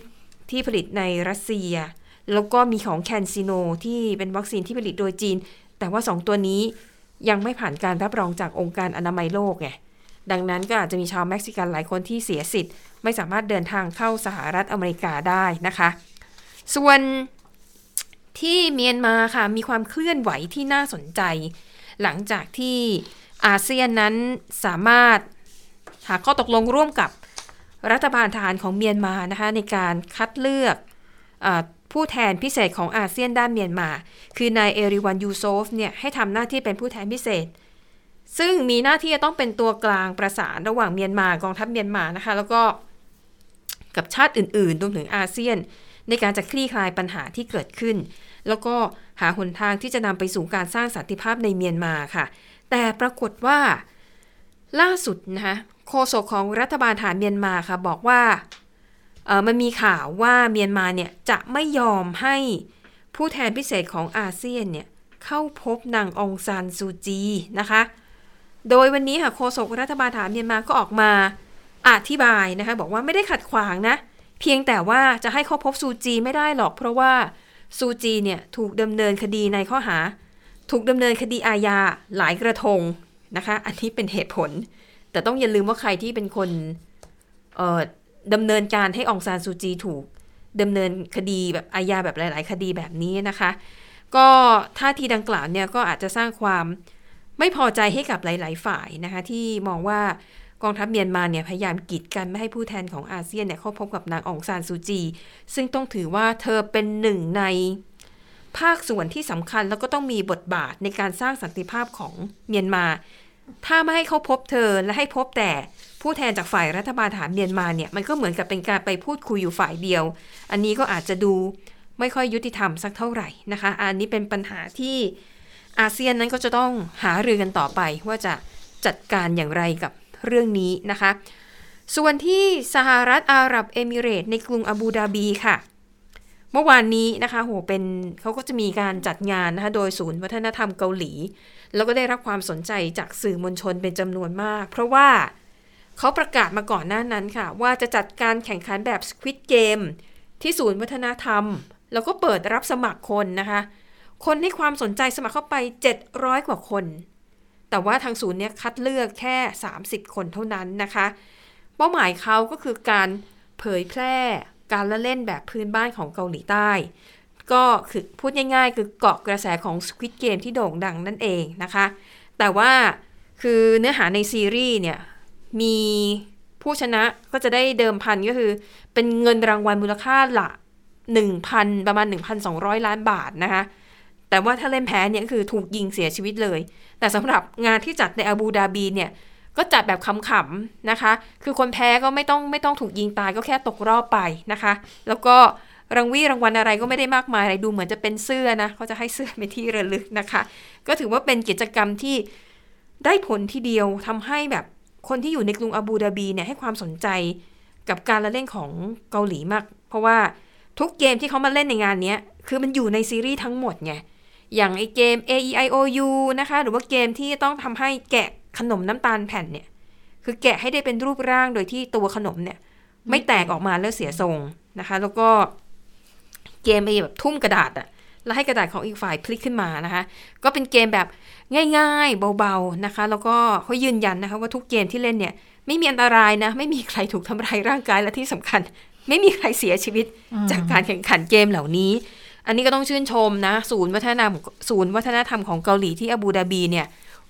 S10: ที่ผลิตในรัสเซีย แล้วก็มีของแคนซิโนที่เป็นวัคซีนที่ผลิตโดยจีน แต่ว่า 2 ตัวนี้ ยังไม่ผ่านการรับรองจากองค์การอนามัยโลกไงดังนั้นก็อาจจะมีชาวเม็กซิกันหลายคนที่เสียสิทธิ์ ไม่สามารถเดินทางเข้าสหรัฐอเมริกาได้นะคะ ส่วนที่เมียนมาค่ะมีความเคลื่อนไหวที่น่าสนใจ หลังจากที่อาเซียนนั้นสามารถหาข้อตกลงร่วมกับรัฐบาลทหารของเมียนมานะคะในการคัดเลือกอ ผู้แทนพิเศษของอาเซียนด้านเมียนมา คือนายเอริวันยูซอฟเนี่ยให้ทำหน้าที่เป็นผู้แทนพิเศษ ซึ่งมีหน้าที่จะต้องเป็นตัวกลางประสานระหว่างเมียนมากองทัพเมียนมานะคะ แล้วก็กับชาติอื่นๆรวมถึงอาเซียน ในการจะคลี่คลายปัญหาที่เกิดขึ้น แล้วก็หาหนทางที่จะนำไปสู่การสร้างสันติภาพในเมียนมาค่ะ แต่ปรากฏว่าล่าสุดนะคะโฆษกของรัฐบาลทหารเมียนมาค่ะบอกว่า มันมีข่าวว่าเมียนมาเนี่ยจะไม่ยอมให้ผู้แทนพิเศษของอาเซียนเนี่ยเข้าพบนางองซานซูจีนะคะ โดยวันนี้ค่ะโฆษกรัฐบาลฐานเมียนมาก็ออกมาอธิบายนะคะบอกว่าไม่ได้ขัดขวางนะ เพียงแต่ว่าจะให้เข้าพบซูจีไม่ได้หรอก เพราะว่าซูจีเนี่ยถูกดำเนินคดีในข้อหา ถูกดำเนินคดีอาญาหลายกระทงนะคะ อันนี้เป็นเหตุผล แต่ต้องอย่าลืมว่าใครที่เป็นคนเออ ดำเนินการให้องซานซูจีถูกดำเนินคดีแบบอาญาแบบหลาย ๆ คดีแบบนี้นะคะ ก็ท่าทีดังกล่าวเนี่ยก็อาจจะสร้างความไม่พอใจให้กับหลาย ๆ ฝ่ายนะคะที่มองว่ากองทัพเมียนมาเนี่ยพยายามกีดกันไม่ให้ผู้แทนของอาเซียนเนี่ยเข้าพบกับนางองซานซูจี ซึ่งต้องถือว่าเธอเป็นหนึ่งในภาคส่วนที่สำคัญแล้วก็ต้องมีบทบาทในการสร้างสันติภาพของเมียนมา ถ้าไม่ให้เขาพบเธอและให้พบแต่ ผู้แทนจากฝ่ายรัฐบาลฐานเมียนมาเนี่ยมันก็เหมือนกับเป็นการไปพูดคุยอยู่ฝ่ายเดียว อันนี้ก็อาจจะดูไม่ค่อยยุติธรรมสักเท่าไหร่นะคะ อันนี้เป็นปัญหาที่อาเซียนนั้นก็จะต้องหารือกันต่อไปว่าจะจัดการอย่างไรกับเรื่องนี้นะคะ ส่วนที่สหรัฐอาหรับเอมิเรตในกรุงอาบูดาบีค่ะ เมื่อวานนี้นะคะโหเป็นเขาก็จะมีการจัดงานนะคะโดยศูนย์วัฒนธรรมเกาหลี แล้วก็ได้รับความสนใจจากสื่อมวลชนเป็นจำนวนมาก เพราะว่า เขาประกาศมาก่อนหน้านั้นค่ะ ว่าจะจัดการแข่งขันแบบ Squid Game ที่ศูนย์วัฒนธรรม แล้วก็เปิดรับสมัครคนนะคะ คนให้ความสนใจสมัครเข้าไป 700 กว่าคน แต่ว่าทางศูนย์เนี่ยคัดเลือกแค่ 30 คนเท่านั้นนะคะ เป้าหมายเขาก็คือการเผยแพร่การละเล่นแบบพื้นบ้านของเกาหลีใต้ ก็คือพูดง่ายๆ คือเกาะกระแสของ Squid Game ที่โด่งดังนั่นเองนะคะ แต่ว่าคือเนื้อหาในซีรีส์เนี่ย มีผู้ชนะก็จะได้เดิมพันก็คือ เป็นเงินรางวัลมูลค่าหละ1,000 ประมาณ 1,200 ล้านบาทนะคะ แต่ว่าถ้าเล่นแพ้เนี่ยคือถูกยิงเสียชีวิตเลย แต่สำหรับงานที่จัดในอาบูดาบีเนี่ยก็จัดแบบขำๆนะคะ คือคนแพ้ก็ไม่ต้องไม่ต้องถูกยิงตายก็แค่ตกรอบไปนะคะ แล้วก็รางวีรางวัลอะไรก็ไม่ได้มากมายอะไรดูเหมือนจะเป็นเสื้อนะเขาจะให้เสื้อเป็นที่ระลึกนะคะ ก็ถือว่าเป็นกิจกรรมที่ได้ผลทีเดียวทำให้แบบ คนที่อยู่ในกรุงอาบูดาบีเนี่ยให้ความสนใจกับการละเล่นของเกาหลีมาก เพราะว่าทุกเกมที่เขามาเล่นในงานนี้คือมันอยู่ในซีรีส์ทั้งหมดไงอย่างไอเกม A E I O U นะคะ หรือว่าเกมที่ต้องทำให้แกะขนมน้ำตาลแผ่นเนี่ย คือแกะให้ได้เป็นรูปร่างโดยที่ตัวขนมเนี่ย ไม่แตกออกมาแล้วเสียทรงนะคะ แล้วก็เกมไอแบบทุ่มกระดาษอะแล้วให้กระดาษของอีกฝ่ายพลิกขึ้นมานะคะ ก็เป็นเกมแบบ ง่ายๆ เบาๆนะคะ แล้วก็เขายืนยันนะคะว่าทุกเกมที่เล่นเนี่ยไม่มีอันตรายนะ ไม่มีใครถูกทำร้ายร่างกายและที่สำคัญ ไม่มีใครเสียชีวิตจากการแข่งขันเกมเหล่านี้ อันนี้ก็ต้องชื่นชมนะ ศูนย์วัฒนธรรมศูนย์วัฒนธรรมของเกาหลีที่อาบูดาบีเนี่ย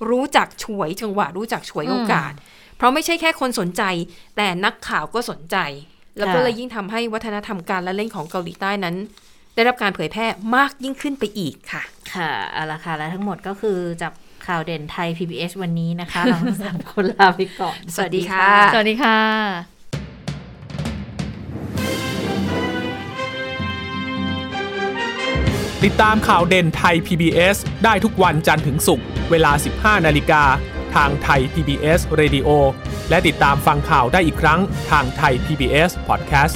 S10: รู้จักฉวยจังหวะรู้จักฉวยโอกาส เพราะไม่ใช่แค่คนสนใจ แต่นักข่าวก็สนใจ แล้วก็เลยยิ่งทำให้วัฒนธรรมการละเล่นของเกาหลีใต้นั้น ได้รับการเผยแพร่มากยิ่งขึ้นไปอีกค่ะ
S2: ค่ะเอาละค่ะ และทั้งหมดก็คือจากข่าวเด่นไทย PBS วันนี้นะคะ เราทั้งสามคนลาไปก่อน
S10: สวัสดีค่ะ
S3: สวัสดีค่ะ
S1: ติดตามข่าวเด่นไทย PBS ได้ทุกวันจันทร์ถึงศุกร์เวลา 15 นาฬิกา ทางไทย PBS Radio และติดตามฟังข่าวได้อีกครั้งทางไทย PBS Podcast